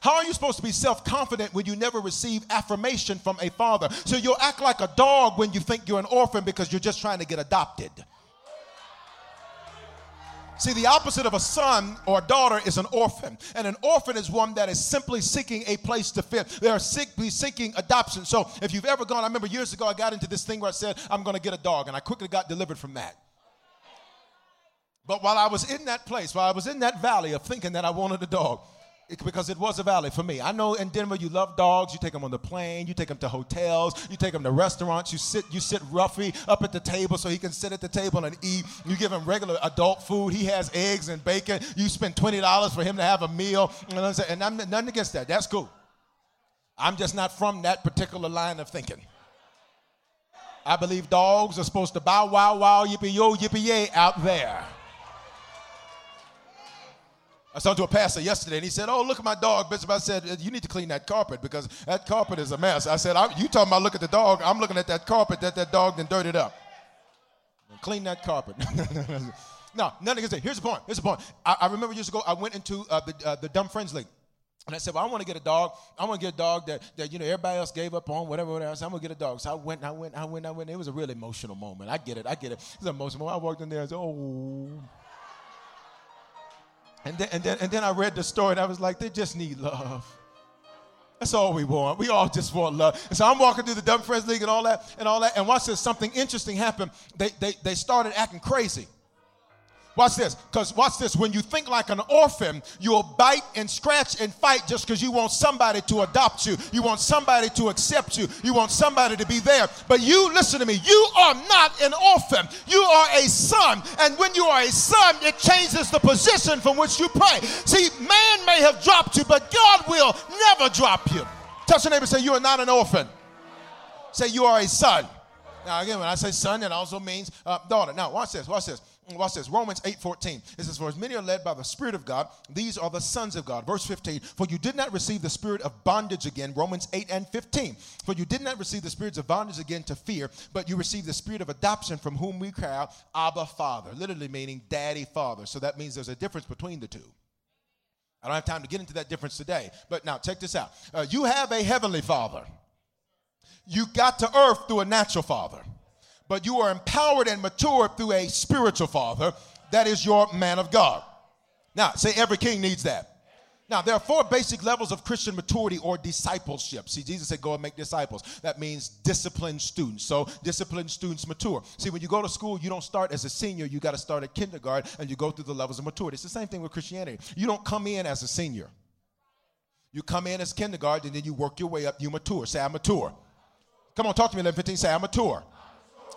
Speaker 3: How are you supposed to be self confident when you never receive affirmation from a father? So you'll act like a dog when you think you're an orphan because you're just trying to get adopted. See, the opposite of a son or daughter is an orphan. And an orphan is one that is simply seeking a place to fit. They are simply seeking adoption. So if you've ever gone, I remember years ago, I got into this thing where I said, I'm going to get a dog. And I quickly got delivered from that. But while I was in that place, while I was in that valley of thinking that I wanted a dog, because it was a valley for me. I know in Denver you love dogs. You take them on the plane. You take them to hotels. You take them to restaurants. You sit you sit Ruffy up at the table so he can sit at the table and eat. You give him regular adult food. He has eggs and bacon. You spend twenty dollars for him to have a meal. You know And I'm nothing against that. That's cool. I'm just not from that particular line of thinking. I believe dogs are supposed to bow wow wow yippee yo yippee yay out there. I was talking to a pastor yesterday, and he said, "Oh, look at my dog, Bishop." I said, "You need to clean that carpet because that carpet is a mess." I said, "You talking about look at the dog? I'm looking at that carpet that that dog then dirtied up. Clean that carpet." no, nothing against it. Here's the point. Here's the point. I, I remember years ago, I went into uh, the uh, the Dumb Friends League. And I said, well, I want to get a dog. I want to get a dog that, that, you know, everybody else gave up on, whatever, whatever. So I'm going to get a dog. So I went, I went, I went, I went. It was a real emotional moment. I get it. I get it. It was an emotional moment. I walked in there and said, oh. And then, and, then, and then I read the story and I was like, they just need love. That's all we want. We all just want love. And so I'm walking through the Dumb Friends League and all that and all that. And watch this, something interesting happened. They, they, they started acting crazy. Watch this, because watch this. When you think like an orphan, you'll bite and scratch and fight just because you want somebody to adopt you. You want somebody to accept you. You want somebody to be there. But you, listen to me, you are not an orphan. You are a son. And when you are a son, it changes the position from which you pray. See, man may have dropped you, but God will never drop you. Touch your neighbor say, You are not an orphan. Say, You are a son. Now, again, when I say son, it also means uh, daughter. Now, watch this, watch this. Watch this. Romans 8 14. It says, For as many are led by the Spirit of God, these are the sons of God. Verse 15. For you did not receive the spirit of bondage again. Romans 8 and 15. For you did not receive the spirits of bondage again to fear, but you received the spirit of adoption from whom we cry out, Abba Father. Literally meaning daddy father. So that means there's a difference between the two. I don't have time to get into that difference today. But now, check this out. Uh, you have a heavenly father. You got to earth through a natural father but you are empowered and matured through a spiritual father. That is your man of God. Now, say every king needs that. Now, there are four basic levels of Christian maturity or discipleship. See, Jesus said, go and make disciples. That means disciplined students. So, disciplined students mature. See, when you go to school, you don't start as a senior. You got to start at kindergarten and you go through the levels of maturity. It's the same thing with Christianity. You don't come in as a senior. You come in as kindergarten and then you work your way up. You mature. Say, I'm mature. Come on, talk to me, 11, 15. Say, I'm mature.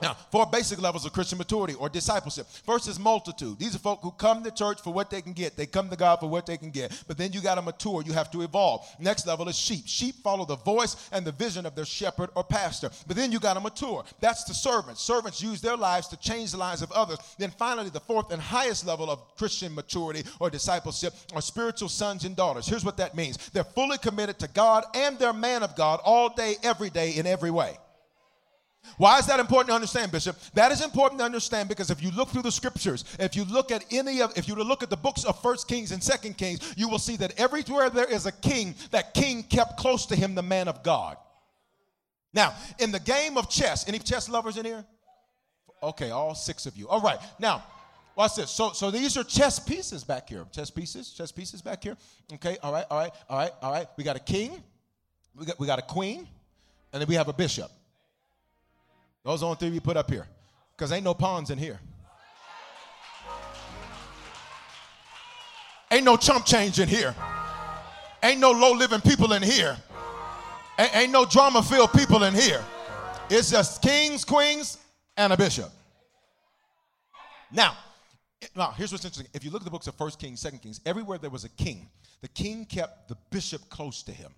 Speaker 3: Now, four basic levels of Christian maturity or discipleship. First is multitude. These are folk who come to church for what they can get. They come to God for what they can get. But then you got to mature. You have to evolve. Next level is sheep. Sheep follow the voice and the vision of their shepherd or pastor. But then you got to mature. That's the servants. Servants use their lives to change the lives of others. Then finally, the fourth and highest level of Christian maturity or discipleship are spiritual sons and daughters. Here's what that means they're fully committed to God and their man of God all day, every day, in every way. Why is that important to understand, Bishop? That is important to understand because if you look through the scriptures, if you look at any of, if you look at the books of First Kings and Second Kings, you will see that everywhere there is a king, that king kept close to him the man of God. Now, in the game of chess, any chess lovers in here? Okay, all six of you. All right. Now, watch this. So, so these are chess pieces back here. Chess pieces, chess pieces back here. Okay. All right. All right. All right. All right. We got a king. We got we got a queen, and then we have a bishop. Those are the only three we put up here. Because ain't no pawns in here. Ain't no chump change in here. Ain't no low living people in here. Ain't, ain't no drama filled people in here. It's just kings, queens, and a bishop. Now, now here's what's interesting. If you look at the books of First Kings, Second Kings, everywhere there was a king, the king kept the bishop close to him.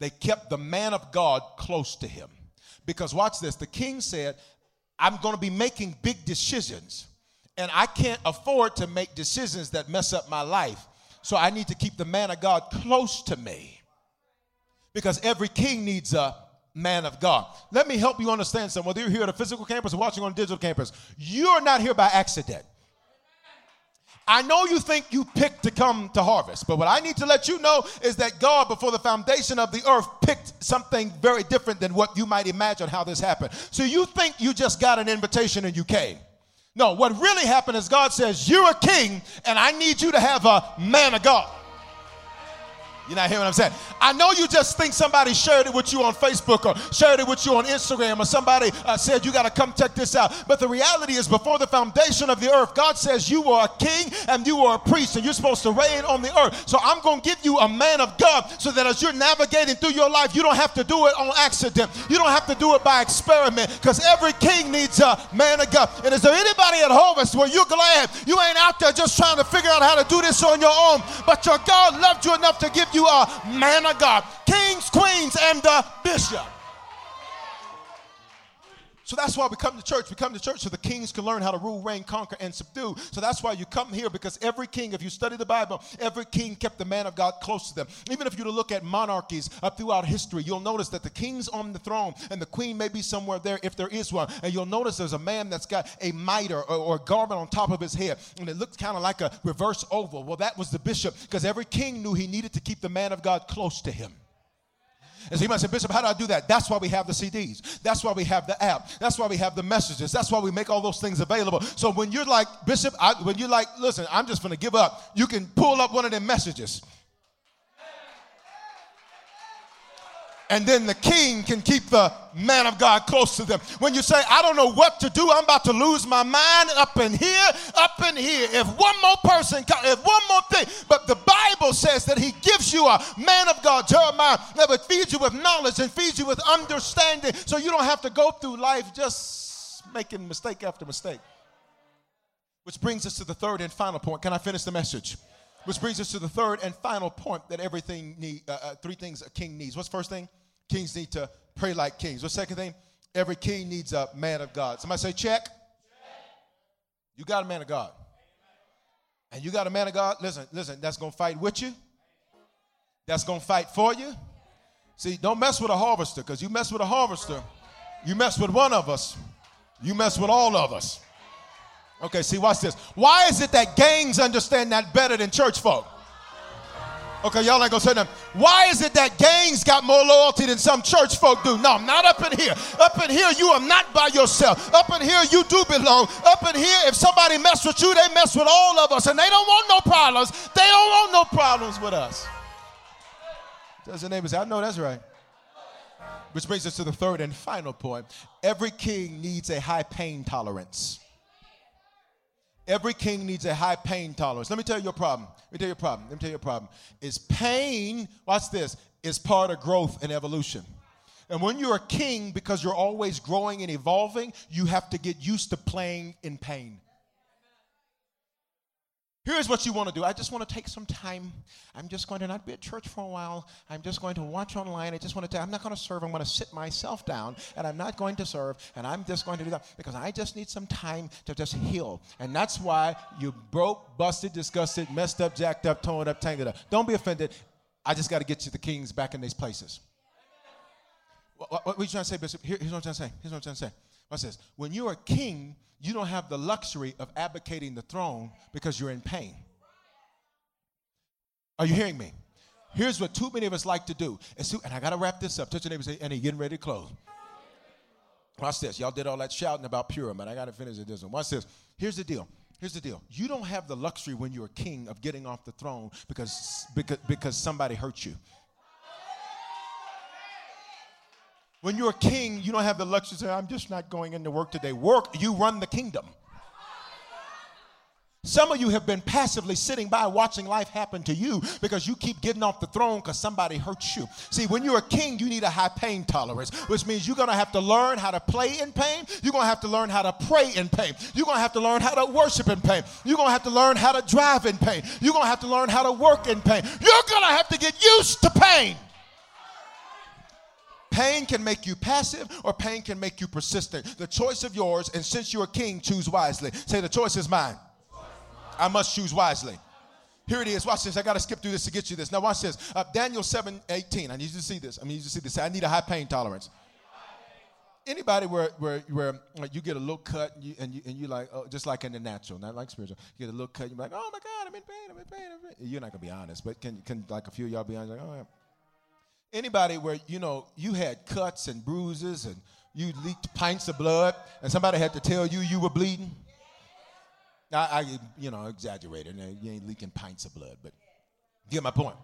Speaker 3: They kept the man of God close to him. Because watch this, the king said, I'm going to be making big decisions, and I can't afford to make decisions that mess up my life. So I need to keep the man of God close to me. Because every king needs a man of God. Let me help you understand something. Whether you're here at a physical campus or watching on a digital campus, you're not here by accident. I know you think you picked to come to harvest, but what I need to let you know is that God, before the foundation of the earth, picked something very different than what you might imagine how this happened. So you think you just got an invitation and you came. No, what really happened is God says, You're a king, and I need you to have a man of God. You're not hearing what I'm saying? I know you just think somebody shared it with you on Facebook or shared it with you on Instagram or somebody uh, said you got to come check this out. But the reality is, before the foundation of the earth, God says you are a king and you are a priest and you're supposed to reign on the earth. So I'm going to give you a man of God so that as you're navigating through your life, you don't have to do it on accident. You don't have to do it by experiment because every king needs a man of God. And is there anybody at Harvest where you're glad you ain't out there just trying to figure out how to do this on your own, but your God loved you enough to give you you are man of God. Kings, queens, and the bishop. So that's why we come to church. We come to church so the kings can learn how to rule, reign, conquer, and subdue. So that's why you come here because every king, if you study the Bible, every king kept the man of God close to them. Even if you look at monarchies up throughout history, you'll notice that the king's on the throne and the queen may be somewhere there if there is one. And you'll notice there's a man that's got a mitre or, or a garment on top of his head and it looks kind of like a reverse oval. Well, that was the bishop because every king knew he needed to keep the man of God close to him. And so you might say, Bishop, how do I do that? That's why we have the CDs. That's why we have the app. That's why we have the messages. That's why we make all those things available. So when you're like, Bishop, I, when you're like, listen, I'm just going to give up, you can pull up one of them messages. And then the king can keep the man of God close to them. When you say, I don't know what to do, I'm about to lose my mind up in here, up in here. If one more person, if one more thing, but the Bible says that he gives you a man of God, Jeremiah, that would feed you with knowledge and feed you with understanding so you don't have to go through life just making mistake after mistake. Which brings us to the third and final point. Can I finish the message? Which brings us to the third and final point that everything need, uh, uh, three things a king needs. What's the first thing? Kings need to pray like kings. The second thing? Every king needs a man of God. Somebody say, check. check. You got a man of God. And you got a man of God, listen, listen, that's going to fight with you. That's going to fight for you. See, don't mess with a harvester because you mess with a harvester, you mess with one of us, you mess with all of us. Okay, see, watch this. Why is it that gangs understand that better than church folk? Okay, y'all ain't gonna say nothing. Why is it that gangs got more loyalty than some church folk do? No, I'm not up in here. Up in here, you are not by yourself. Up in here, you do belong. Up in here, if somebody mess with you, they mess with all of us, and they don't want no problems. They don't want no problems with us. Does the neighbor say, I know that's right. Which brings us to the third and final point. Every king needs a high pain tolerance. Every king needs a high pain tolerance. Let me tell you your problem. Let me tell you your problem. Let me tell you your problem. Is pain, watch this, is part of growth and evolution. And when you're a king, because you're always growing and evolving, you have to get used to playing in pain. Here's what you want to do. I just want to take some time. I'm just going to not be at church for a while. I'm just going to watch online. I just want to tell, I'm not going to serve. I'm going to sit myself down and I'm not going to serve and I'm just going to do that because I just need some time to just heal. And that's why you broke, busted, disgusted, messed up, jacked up, torn up, tangled up. Don't be offended. I just got to get you the kings back in these places. What, what, what are you trying to say, Bishop? Here, here's what I'm trying to say. Here's what I'm trying to say. Watch this. When you're a king, you don't have the luxury of abdicating the throne because you're in pain. Are you hearing me? Here's what too many of us like to do. And, I got to wrap this up. Touch your neighbor and say, and getting ready to close. Watch this. Y'all did all that shouting about Purim, but I got to finish this one. Watch this. Here's the deal. Here's the deal. You don't have the luxury when you're a king of getting off the throne because, because, because somebody hurt you. When you're a king, you don't have the luxury to say, I'm just not going into work today. Work, you run the kingdom. Some of you have been passively sitting by watching life happen to you because you keep getting off the throne because somebody hurts you. See, when you're a king, you need a high pain tolerance, which means you're going to have to learn how to play in pain. You're going to have to learn how to pray in pain. You're going to have to learn how to worship in pain. You're going to have to learn how to drive in pain. You're going to have to learn how to work in pain. You're going to have to get used to pain. Pain can make you passive or pain can make you persistent. The choice of yours, and since you're a king, choose wisely. Say, the choice is mine. I must choose wisely. Here it is. Watch this. I got to skip through this to get you this. Now, watch this. Uh, Daniel 7 18. I need you to see this. I need you to see this. I need a high pain tolerance. Anybody where, where, where you get a little cut and you, and you, and you like, oh, just like in the natural, not like spiritual, you get a little cut, you're like, oh my God, I'm in pain, I'm in pain, I'm in pain. You're not going to be honest, but can, can like a few of y'all be honest? Like, oh, yeah. Anybody where, you know, you had cuts and bruises and you leaked pints of blood and somebody had to tell you you were bleeding? I, I you know, exaggerated. You ain't leaking pints of blood, but get my point.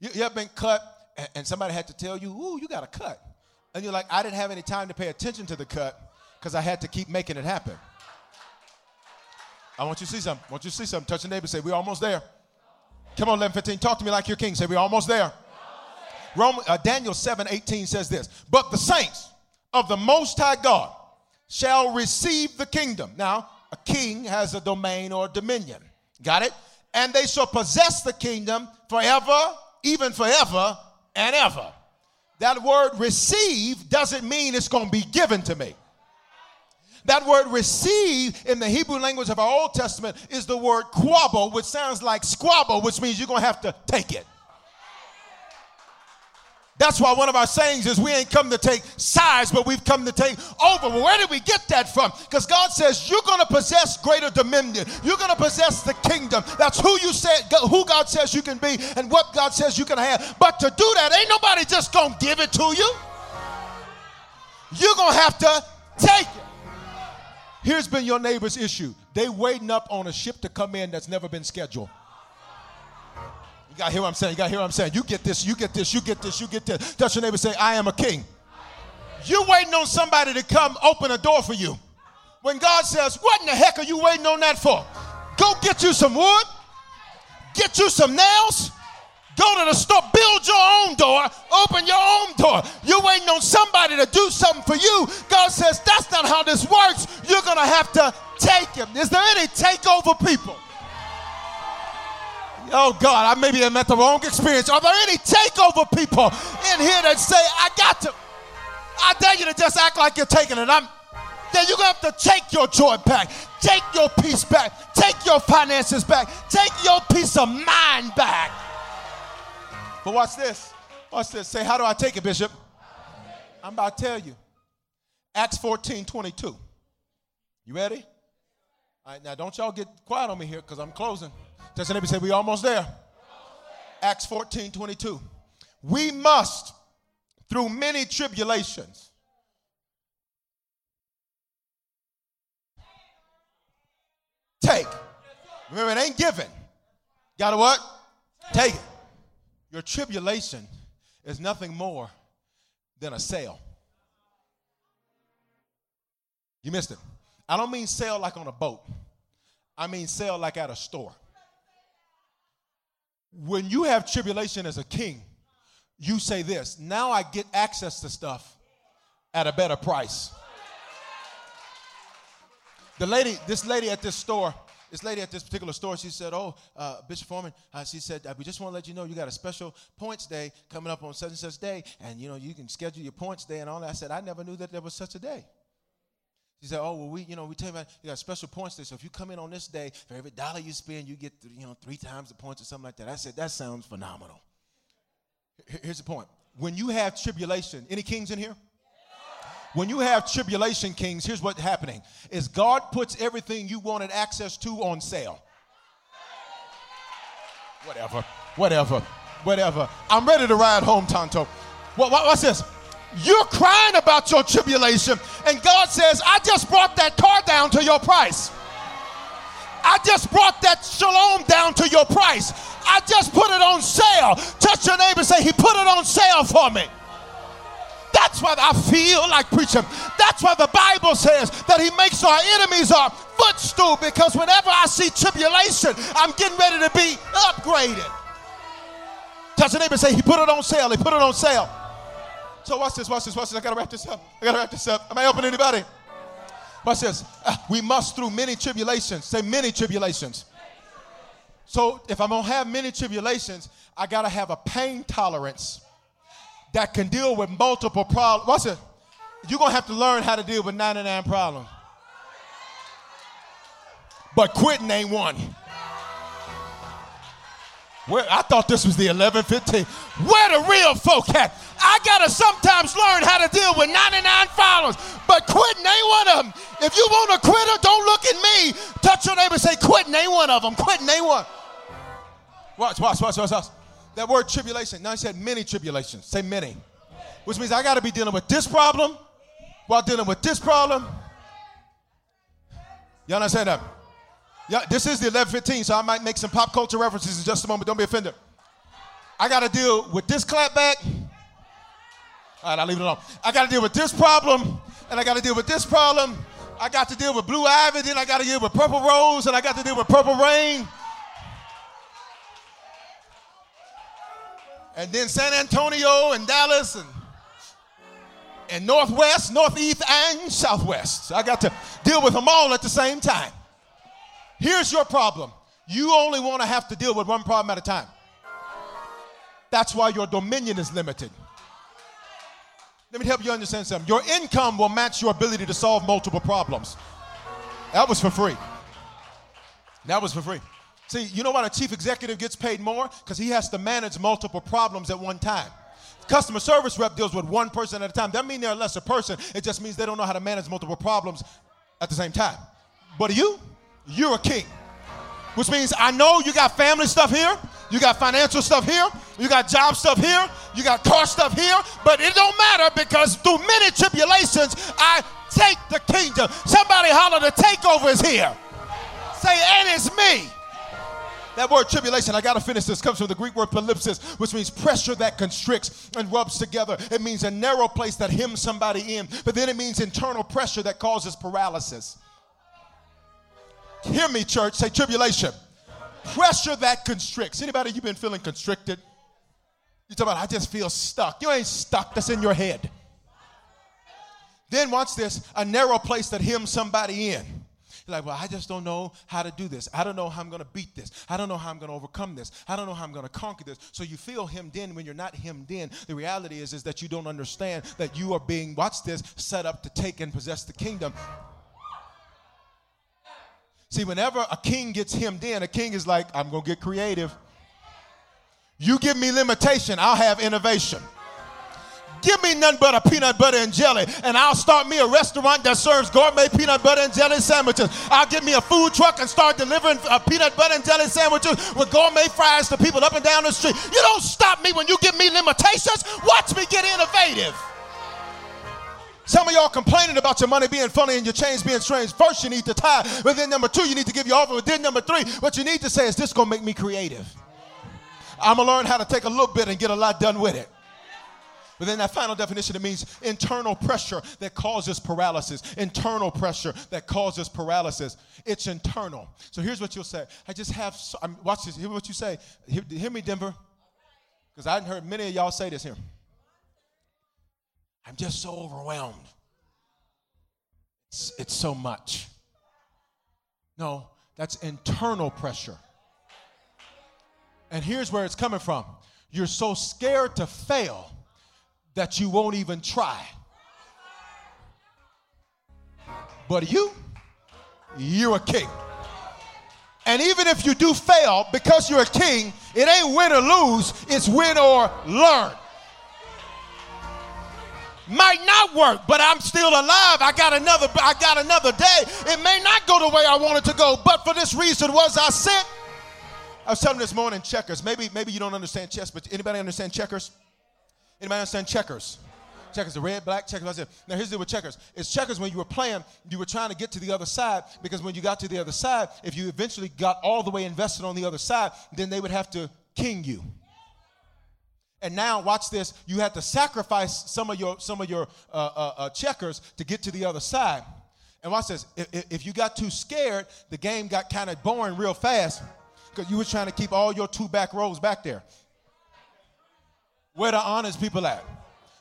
Speaker 3: You, you been cut and, and somebody had to tell you, ooh, you got a cut. And you're like, I didn't have any time to pay attention to the cut because I had to keep making it happen. I want you to see something. I want you to see something. Touch your neighbor. Say, we're almost there. Come on, 11, 15. Talk to me like you're king. Say, we're almost there. Roman, uh, Daniel 7, 18 says this. But the saints of the Most High God shall receive the kingdom. Now, a king has a domain or a dominion. Got it? And they shall possess the kingdom forever, even forever and ever. That word receive doesn't mean it's going to be given to me. That word receive in the Hebrew language of our Old Testament is the word quabble, which sounds like squabble, which means you're going to have to take it. That's why one of our sayings is we ain't come to take sides, but we've come to take over. Well, where did we get that from? Because God says you're going to possess greater dominion. You're going to possess the kingdom. That's who you said, who God says you can be, and what God says you can have. But to do that, ain't nobody just going to give it to you. You're going to have to take it. Here's been your neighbor's issue. They waiting up on a ship to come in that's never been scheduled. You got to hear what I'm saying. You got to hear what I'm saying. You get this, you get this, you get this, you get this. Touch your neighbor say, I am a king. You're waiting on somebody to come open a door for you. When God says, What in the heck are you waiting on that for? Go get you some wood, get you some nails, go to the store, build your own door, open your own door. You're waiting on somebody to do something for you. God says, That's not how this works. You're to have to take him. Is there any takeover people? Oh God, I maybe am at the wrong experience. Are there any takeover people in here that say, I got to? I dare you to just act like you're taking it. I'm then you're gonna have to take your joy back, take your peace back, take your finances back, take your peace of mind back. But watch this. Watch this. Say, how do I take it, Bishop? I'm about to tell you. Acts 14, 22. You ready? All right, now don't y'all get quiet on me here because I'm closing. Does anybody say we almost there? almost there? Acts 14, 22. We must, through many tribulations, take. Remember, it ain't given. Gotta what? Take it. Your tribulation is nothing more than a sale. You missed it. I don't mean sell like on a boat. I mean sell like at a store when you have tribulation as a king, you say this now I get access to stuff at a better price. The lady, this lady at this store, this lady at this particular store, she said, Oh, uh, Bishop Foreman, uh, she said, uh, We just want to let you know you got a special points day coming up on such and such day, and you know, you can schedule your points day and all that. I said, I never knew that there was such a day. She said, "Oh well, we you know we tell you about you got special points there. So if you come in on this day, for every dollar you spend, you get you know three times the points or something like that." I said, "That sounds phenomenal." Here's the point: when you have tribulation, any kings in here? When you have tribulation kings, here's what's happening is God puts everything you wanted access to on sale. Whatever, whatever, whatever. I'm ready to ride home, Tonto. What, what, what's this? You're crying about your tribulation, and God says, I just brought that car down to your price. I just brought that shalom down to your price. I just put it on sale. Touch your neighbor say, He put it on sale for me. That's why I feel like preaching. That's why the Bible says that He makes our enemies our footstool because whenever I see tribulation, I'm getting ready to be upgraded. Touch your neighbor say, He put it on sale. He put it on sale. So watch this, watch this, watch this. I gotta wrap this up. I gotta wrap this up. Am I helping anybody? Watch this. Uh, we must through many tribulations. Say many tribulations. So if I'm gonna have many tribulations, I gotta have a pain tolerance that can deal with multiple problems. Watch it. You're gonna have to learn how to deal with 99 problems. But quitting ain't one. Where, I thought this was the 1115. Where the real folk at? I gotta sometimes learn how to deal with 99 followers, but quitting ain't one of them. If you want a quitter, don't look at me. Touch your neighbor and say, quitting ain't one of them. Quitting ain't one. Watch, watch, watch, watch, watch. That word tribulation. Now he said many tribulations. Say many. Which means I gotta be dealing with this problem while dealing with this problem. Y'all understand that? Yeah, this is the 1115, so I might make some pop culture references in just a moment. Don't be offended. I got to deal with this clapback. All right, I'll leave it alone. I got to deal with this problem, and I got to deal with this problem. I got to deal with blue ivy, then I got to deal with purple rose, and I got to deal with purple rain. And then San Antonio and Dallas and, and Northwest, Northeast, and Southwest. So I got to deal with them all at the same time. Here's your problem you only want to have to deal with one problem at a time. That's why your dominion is limited. Let me help you understand something. Your income will match your ability to solve multiple problems. That was for free. That was for free. See, you know why a chief executive gets paid more? Because he has to manage multiple problems at one time. Customer service rep deals with one person at a time. That means they're a lesser person. It just means they don't know how to manage multiple problems at the same time. But you, you're a king. Which means I know you got family stuff here, you got financial stuff here, you got job stuff here, you got car stuff here, but it don't matter because through many tribulations, I take the kingdom. Somebody holler, the takeover is here. Say, and it's me. That word tribulation, I got to finish this, comes from the Greek word palipsis, which means pressure that constricts and rubs together. It means a narrow place that hems somebody in, but then it means internal pressure that causes paralysis. Hear me, church. Say tribulation. Pressure that constricts. Anybody, you been feeling constricted? You talk about, I just feel stuck. You ain't stuck, that's in your head. Then watch this a narrow place that hems somebody in. You're like, well, I just don't know how to do this. I don't know how I'm going to beat this. I don't know how I'm going to overcome this. I don't know how I'm going to conquer this. So you feel hemmed in when you're not hemmed in. The reality is, is that you don't understand that you are being, watch this, set up to take and possess the kingdom. See, whenever a king gets hemmed in, a king is like, I'm going to get creative. You give me limitation, I'll have innovation. Give me none but a peanut butter and jelly, and I'll start me a restaurant that serves gourmet peanut butter and jelly sandwiches. I'll get me a food truck and start delivering uh, peanut butter and jelly sandwiches with gourmet fries to people up and down the street. You don't stop me when you give me limitations. Watch me get innovative. Some of y'all complaining about your money being funny and your chains being strange. First, you need to tithe. But then, number two, you need to give your offering. But then, number three, what you need to say is, this going to make me creative. I'm going to learn how to take a little bit and get a lot done with it. But then that final definition, it means internal pressure that causes paralysis. Internal pressure that causes paralysis. It's internal. So here's what you'll say. I just have, so, I'm, watch this. Hear what you say. Hear, hear me, Denver. Because I have heard many of y'all say this here. I'm just so overwhelmed. It's, it's so much. No, that's internal pressure. And here's where it's coming from you're so scared to fail that you won't even try. But you, you're a king. And even if you do fail because you're a king, it ain't win or lose, it's win or learn. Might not work, but I'm still alive. I got another I got another day. It may not go the way I wanted to go, but for this reason was I sent. I was telling this morning checkers. Maybe maybe you don't understand chess, but anybody understand checkers? Anybody understand checkers? Checkers, the red, black, checkers. I said, now here's the deal with checkers. It's checkers when you were playing, you were trying to get to the other side because when you got to the other side, if you eventually got all the way invested on the other side, then they would have to king you. And now, watch this. You had to sacrifice some of your some of your uh, uh, uh, checkers to get to the other side. And watch this. If, if you got too scared, the game got kind of boring real fast because you were trying to keep all your two back rows back there. Where the honest people at?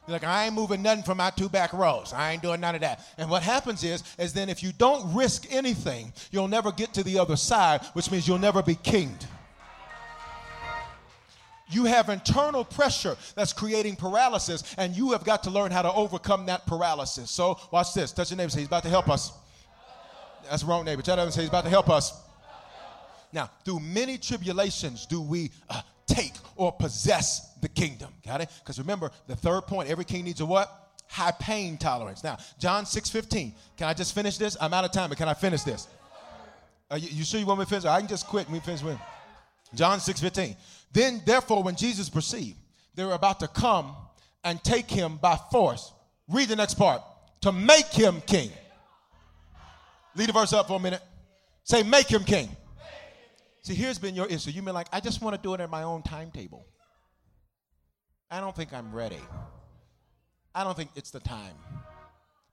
Speaker 3: They're like, I ain't moving nothing from my two back rows. I ain't doing none of that. And what happens is, is then if you don't risk anything, you'll never get to the other side, which means you'll never be kinged. You have internal pressure that's creating paralysis, and you have got to learn how to overcome that paralysis. So, watch this. Touch your neighbor. Say, He's about to help us. That's wrong neighbor. Tell them, say, He's about to help us. Now, through many tribulations do we uh, take or possess the kingdom. Got it? Because remember, the third point every king needs a what? High pain tolerance. Now, John 6 15. Can I just finish this? I'm out of time, but can I finish this? You, you sure you want me to finish? I can just quit and we finish with John 6 15. Then, therefore, when Jesus perceived they were about to come and take him by force, read the next part to make him king. Lead the verse up for a minute. Say, make him king. See, here's been your issue. You've been like, I just want to do it at my own timetable. I don't think I'm ready. I don't think it's the time.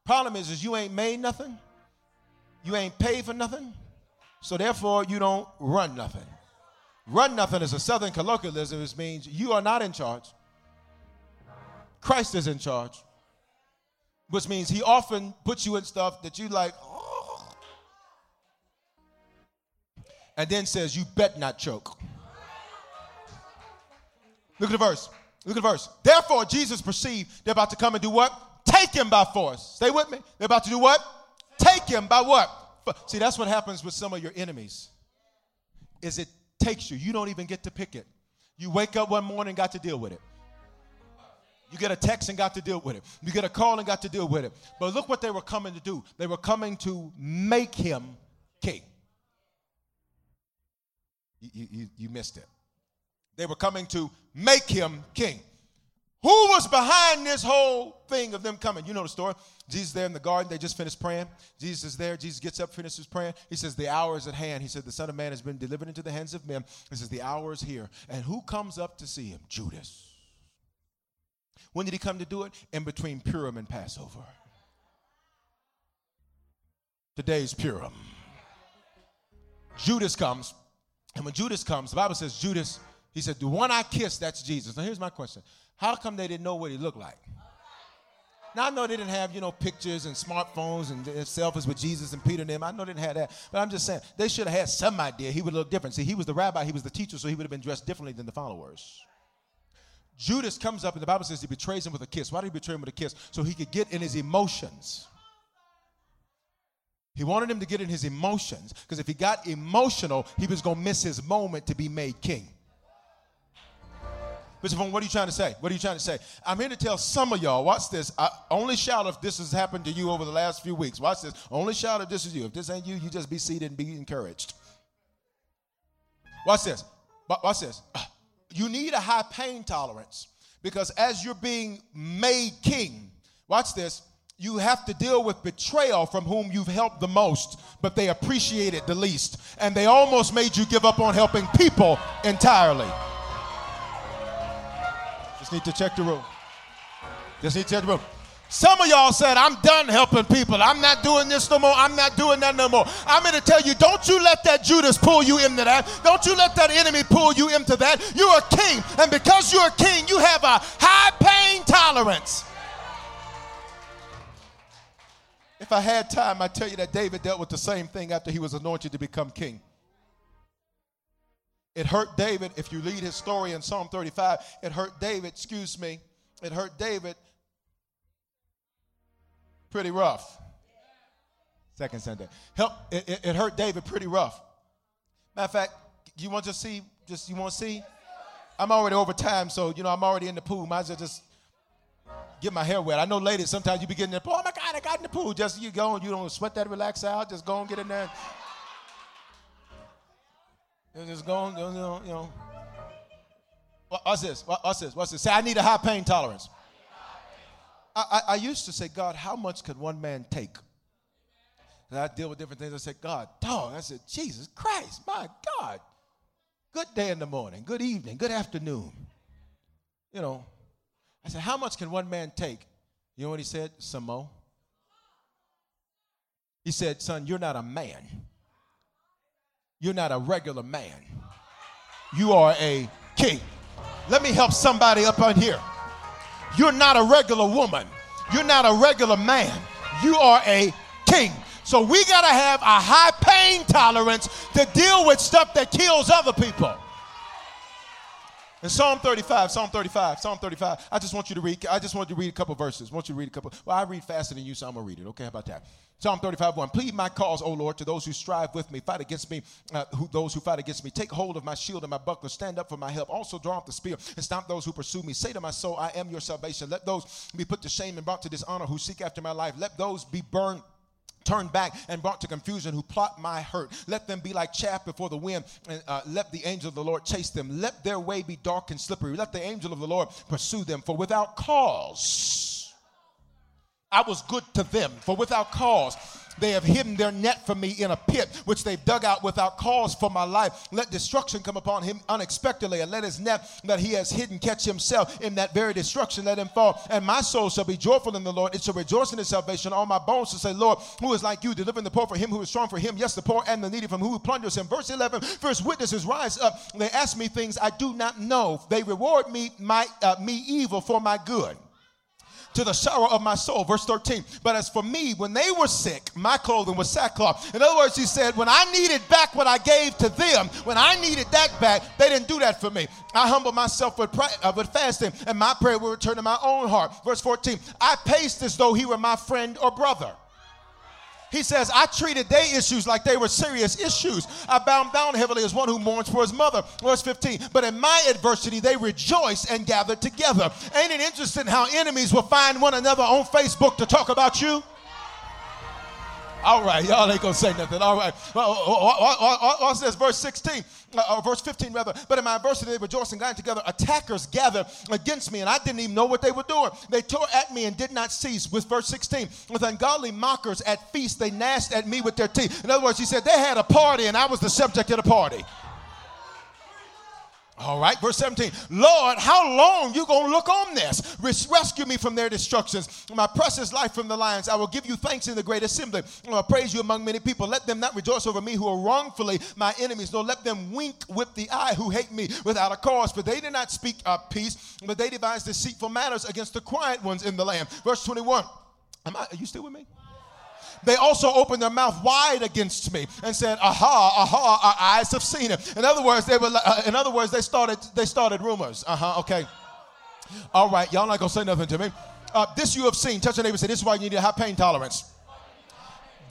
Speaker 3: Problem is, is you ain't made nothing. You ain't paid for nothing. So therefore, you don't run nothing. Run nothing is a southern colloquialism, which means you are not in charge. Christ is in charge. Which means he often puts you in stuff that you like, oh. and then says, you bet not choke. Look at the verse. Look at the verse. Therefore, Jesus perceived they're about to come and do what? Take him by force. Stay with me. They're about to do what? Take him by what? See, that's what happens with some of your enemies. Is it takes you. You don't even get to pick it. You wake up one morning got to deal with it. You get a text and got to deal with it. You get a call and got to deal with it. But look what they were coming to do. They were coming to make him king. You, you, you missed it. They were coming to make him king. Who was behind this whole thing of them coming? You know the story. Jesus there in the garden. They just finished praying. Jesus is there. Jesus gets up, finishes praying. He says, The hour is at hand. He said, The Son of Man has been delivered into the hands of men. He says, The hour is here. And who comes up to see him? Judas. When did he come to do it? In between Purim and Passover. Today's Purim. Judas comes. And when Judas comes, the Bible says, Judas, he said, The one I kissed, that's Jesus. Now here's my question how come they didn't know what he looked like? Now I know they didn't have, you know, pictures and smartphones and selfies with Jesus and Peter and them. I know they didn't have that. But I'm just saying, they should have had some idea he would look different. See, he was the rabbi, he was the teacher, so he would have been dressed differently than the followers. Judas comes up and the Bible says he betrays him with a kiss. Why did he betray him with a kiss? So he could get in his emotions. He wanted him to get in his emotions because if he got emotional, he was going to miss his moment to be made king. Bishop, what are you trying to say? What are you trying to say? I'm here to tell some of y'all, watch this. I, only shout if this has happened to you over the last few weeks. Watch this. Only shout if this is you. If this ain't you, you just be seated and be encouraged. Watch this. Watch this. You need a high pain tolerance because as you're being made king, watch this, you have to deal with betrayal from whom you've helped the most, but they appreciate it the least. And they almost made you give up on helping people entirely. Just need to check the room. Just need to check the room. Some of y'all said, I'm done helping people. I'm not doing this no more. I'm not doing that no more. I'm going to tell you, don't you let that Judas pull you into that. Don't you let that enemy pull you into that. You're a king. And because you're a king, you have a high pain tolerance. If I had time, I'd tell you that David dealt with the same thing after he was anointed to become king. It hurt David, if you read his story in Psalm 35, it hurt David, excuse me, it hurt David pretty rough. Second Sunday. Help, it, it, it hurt David pretty rough. Matter of fact, you want to see, just you want to see? I'm already over time, so you know I'm already in the pool. Might as well just get my hair wet. I know ladies, sometimes you be getting in the pool. Oh my God, I got in the pool. Just you go and you don't sweat that relax out. Just go and get in there. Just go and, you know, you know. What's this? What's this? What's this? Say, I need a high pain tolerance. I, I, I used to say, God, how much could one man take? And I deal with different things. I said, God, dog. I said, Jesus Christ, my God. Good day in the morning, good evening, good afternoon. You know, I said, how much can one man take? You know what he said? More. He said, son, you're not a man. You're not a regular man. You are a king. Let me help somebody up on here. You're not a regular woman. You're not a regular man. You are a king. So we got to have a high pain tolerance to deal with stuff that kills other people. In Psalm 35, Psalm 35, Psalm 35, I just want you to read, I just want you to read a couple verses. I want you to read a couple. Well, I read faster than you, so I'm going to read it. Okay, how about that? Psalm 35, 1. Plead my cause, O Lord, to those who strive with me, fight against me, uh, who, those who fight against me. Take hold of my shield and my buckler, stand up for my help. Also draw up the spear and stop those who pursue me. Say to my soul, I am your salvation. Let those be put to shame and brought to dishonor who seek after my life. Let those be burned turned back and brought to confusion who plot my hurt. Let them be like chaff before the wind, and uh, let the angel of the Lord chase them. Let their way be dark and slippery. Let the angel of the Lord pursue them, for without cause I was good to them, for without cause they have hidden their net for me in a pit, which they've dug out without cause for my life. Let destruction come upon him unexpectedly, and let his net that he has hidden catch himself in that very destruction. Let him fall. And my soul shall be joyful in the Lord. It shall rejoice in his salvation. All my bones shall say, Lord, who is like you, delivering the poor for him who is strong for him. Yes, the poor and the needy from who plunders him. Verse 11, first witnesses rise up. They ask me things I do not know. They reward me, my, uh, me evil for my good to the sorrow of my soul. Verse 13. But as for me, when they were sick, my clothing was sackcloth. In other words, he said, when I needed back what I gave to them, when I needed that back, they didn't do that for me. I humble myself with, uh, with fasting, and my prayer will return to my own heart. Verse 14. I paced as though he were my friend or brother. He says, I treated their issues like they were serious issues. I bound down heavily as one who mourns for his mother. Verse 15. But in my adversity, they rejoiced and gathered together. Ain't it interesting how enemies will find one another on Facebook to talk about you? All right, y'all ain't gonna say nothing. All right. What's uh, uh, uh, this? Verse 16, uh, or verse 15 rather. But in my adversity, they rejoiced and got together. Attackers gathered against me, and I didn't even know what they were doing. They tore at me and did not cease. With verse 16, with ungodly mockers at feast, they gnashed at me with their teeth. In other words, he said they had a party, and I was the subject of the party. All right, verse 17. Lord, how long you gonna look on this? Rescue me from their destructions. My precious life from the lions. I will give you thanks in the great assembly. I praise you among many people. Let them not rejoice over me who are wrongfully my enemies. nor let them wink with the eye who hate me without a cause. For they did not speak of peace, but they devised deceitful matters against the quiet ones in the land. Verse 21. Am I, are you still with me? They also opened their mouth wide against me and said, "Aha, aha, our eyes have seen it." In other words, they were. Uh, in other words, they started. They started rumors. Uh huh. Okay. All right, y'all not gonna say nothing to me. Uh, this you have seen. Touch your neighbor. Say, "This is why you need to have pain tolerance."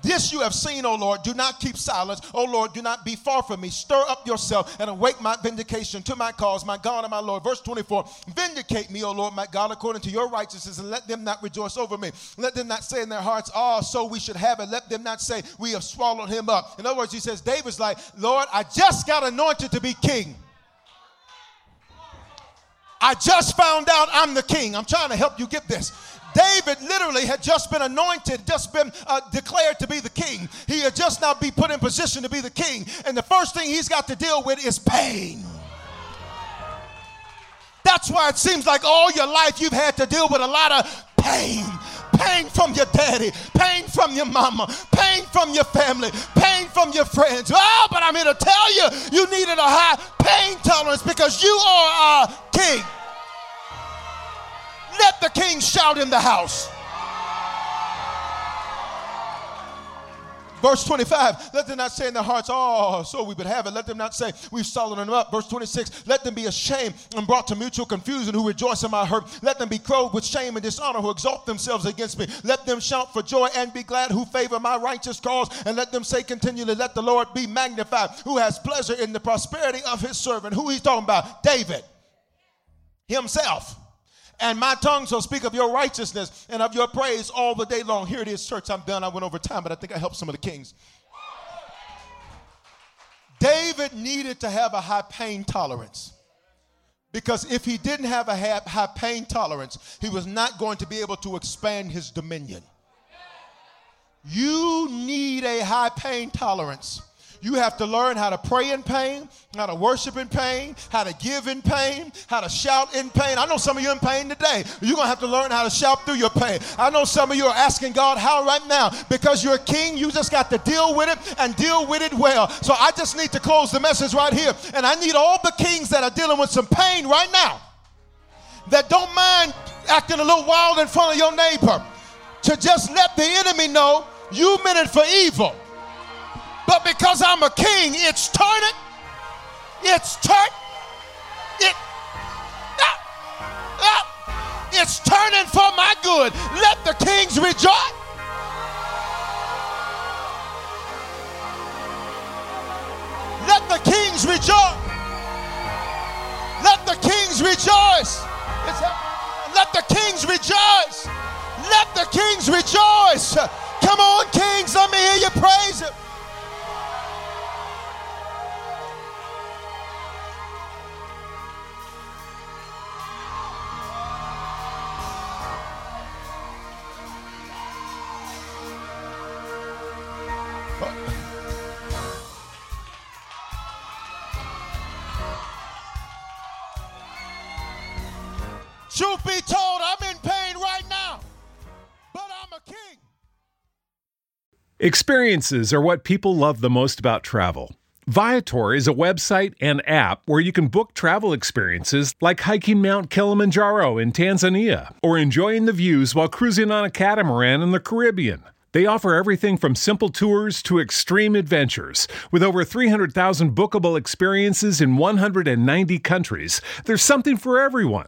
Speaker 3: This you have seen, O Lord. Do not keep silence. O Lord, do not be far from me. Stir up yourself and awake my vindication to my cause, my God and my Lord. Verse 24 Vindicate me, O Lord, my God, according to your righteousness, and let them not rejoice over me. Let them not say in their hearts, Oh, so we should have it. Let them not say, We have swallowed him up. In other words, he says, David's like, Lord, I just got anointed to be king. I just found out I'm the king. I'm trying to help you get this. David literally had just been anointed, just been uh, declared to be the king. He had just now be put in position to be the king. And the first thing he's got to deal with is pain. That's why it seems like all your life you've had to deal with a lot of pain. Pain from your daddy, pain from your mama, pain from your family, pain from your friends. Oh, but I'm here to tell you, you needed a high pain tolerance because you are a king. Let the king shout in the house. Verse 25, let them not say in their hearts, Oh, so we would have it. Let them not say, We've swallowed them up. Verse 26, let them be ashamed and brought to mutual confusion who rejoice in my hurt. Let them be clothed with shame and dishonor who exalt themselves against me. Let them shout for joy and be glad who favor my righteous cause. And let them say continually, Let the Lord be magnified, who has pleasure in the prosperity of his servant. Who he's talking about? David himself. And my tongue shall speak of your righteousness and of your praise all the day long. Here it is, church. I'm done. I went over time, but I think I helped some of the kings. David needed to have a high pain tolerance. Because if he didn't have a high pain tolerance, he was not going to be able to expand his dominion. You need a high pain tolerance. You have to learn how to pray in pain, how to worship in pain, how to give in pain, how to shout in pain. I know some of you in pain today. You're going to have to learn how to shout through your pain. I know some of you are asking God how right now because you're a king. You just got to deal with it and deal with it well. So I just need to close the message right here. And I need all the kings that are dealing with some pain right now that don't mind acting a little wild in front of your neighbor to just let the enemy know you meant it for evil. But because I'm a king, it's turning. It's turn. It. Ah, ah, it's turning for my good. Let the kings rejoice. Let the kings rejoice. Let the kings rejoice. let the kings rejoice. Let the kings rejoice. Come on, kings, let me hear you praise him. Truth be told, I'm in pain right now, but I'm a king.
Speaker 4: Experiences are what people love the most about travel. Viator is a website and app where you can book travel experiences like hiking Mount Kilimanjaro in Tanzania or enjoying the views while cruising on a catamaran in the Caribbean. They offer everything from simple tours to extreme adventures. With over 300,000 bookable experiences in 190 countries, there's something for everyone.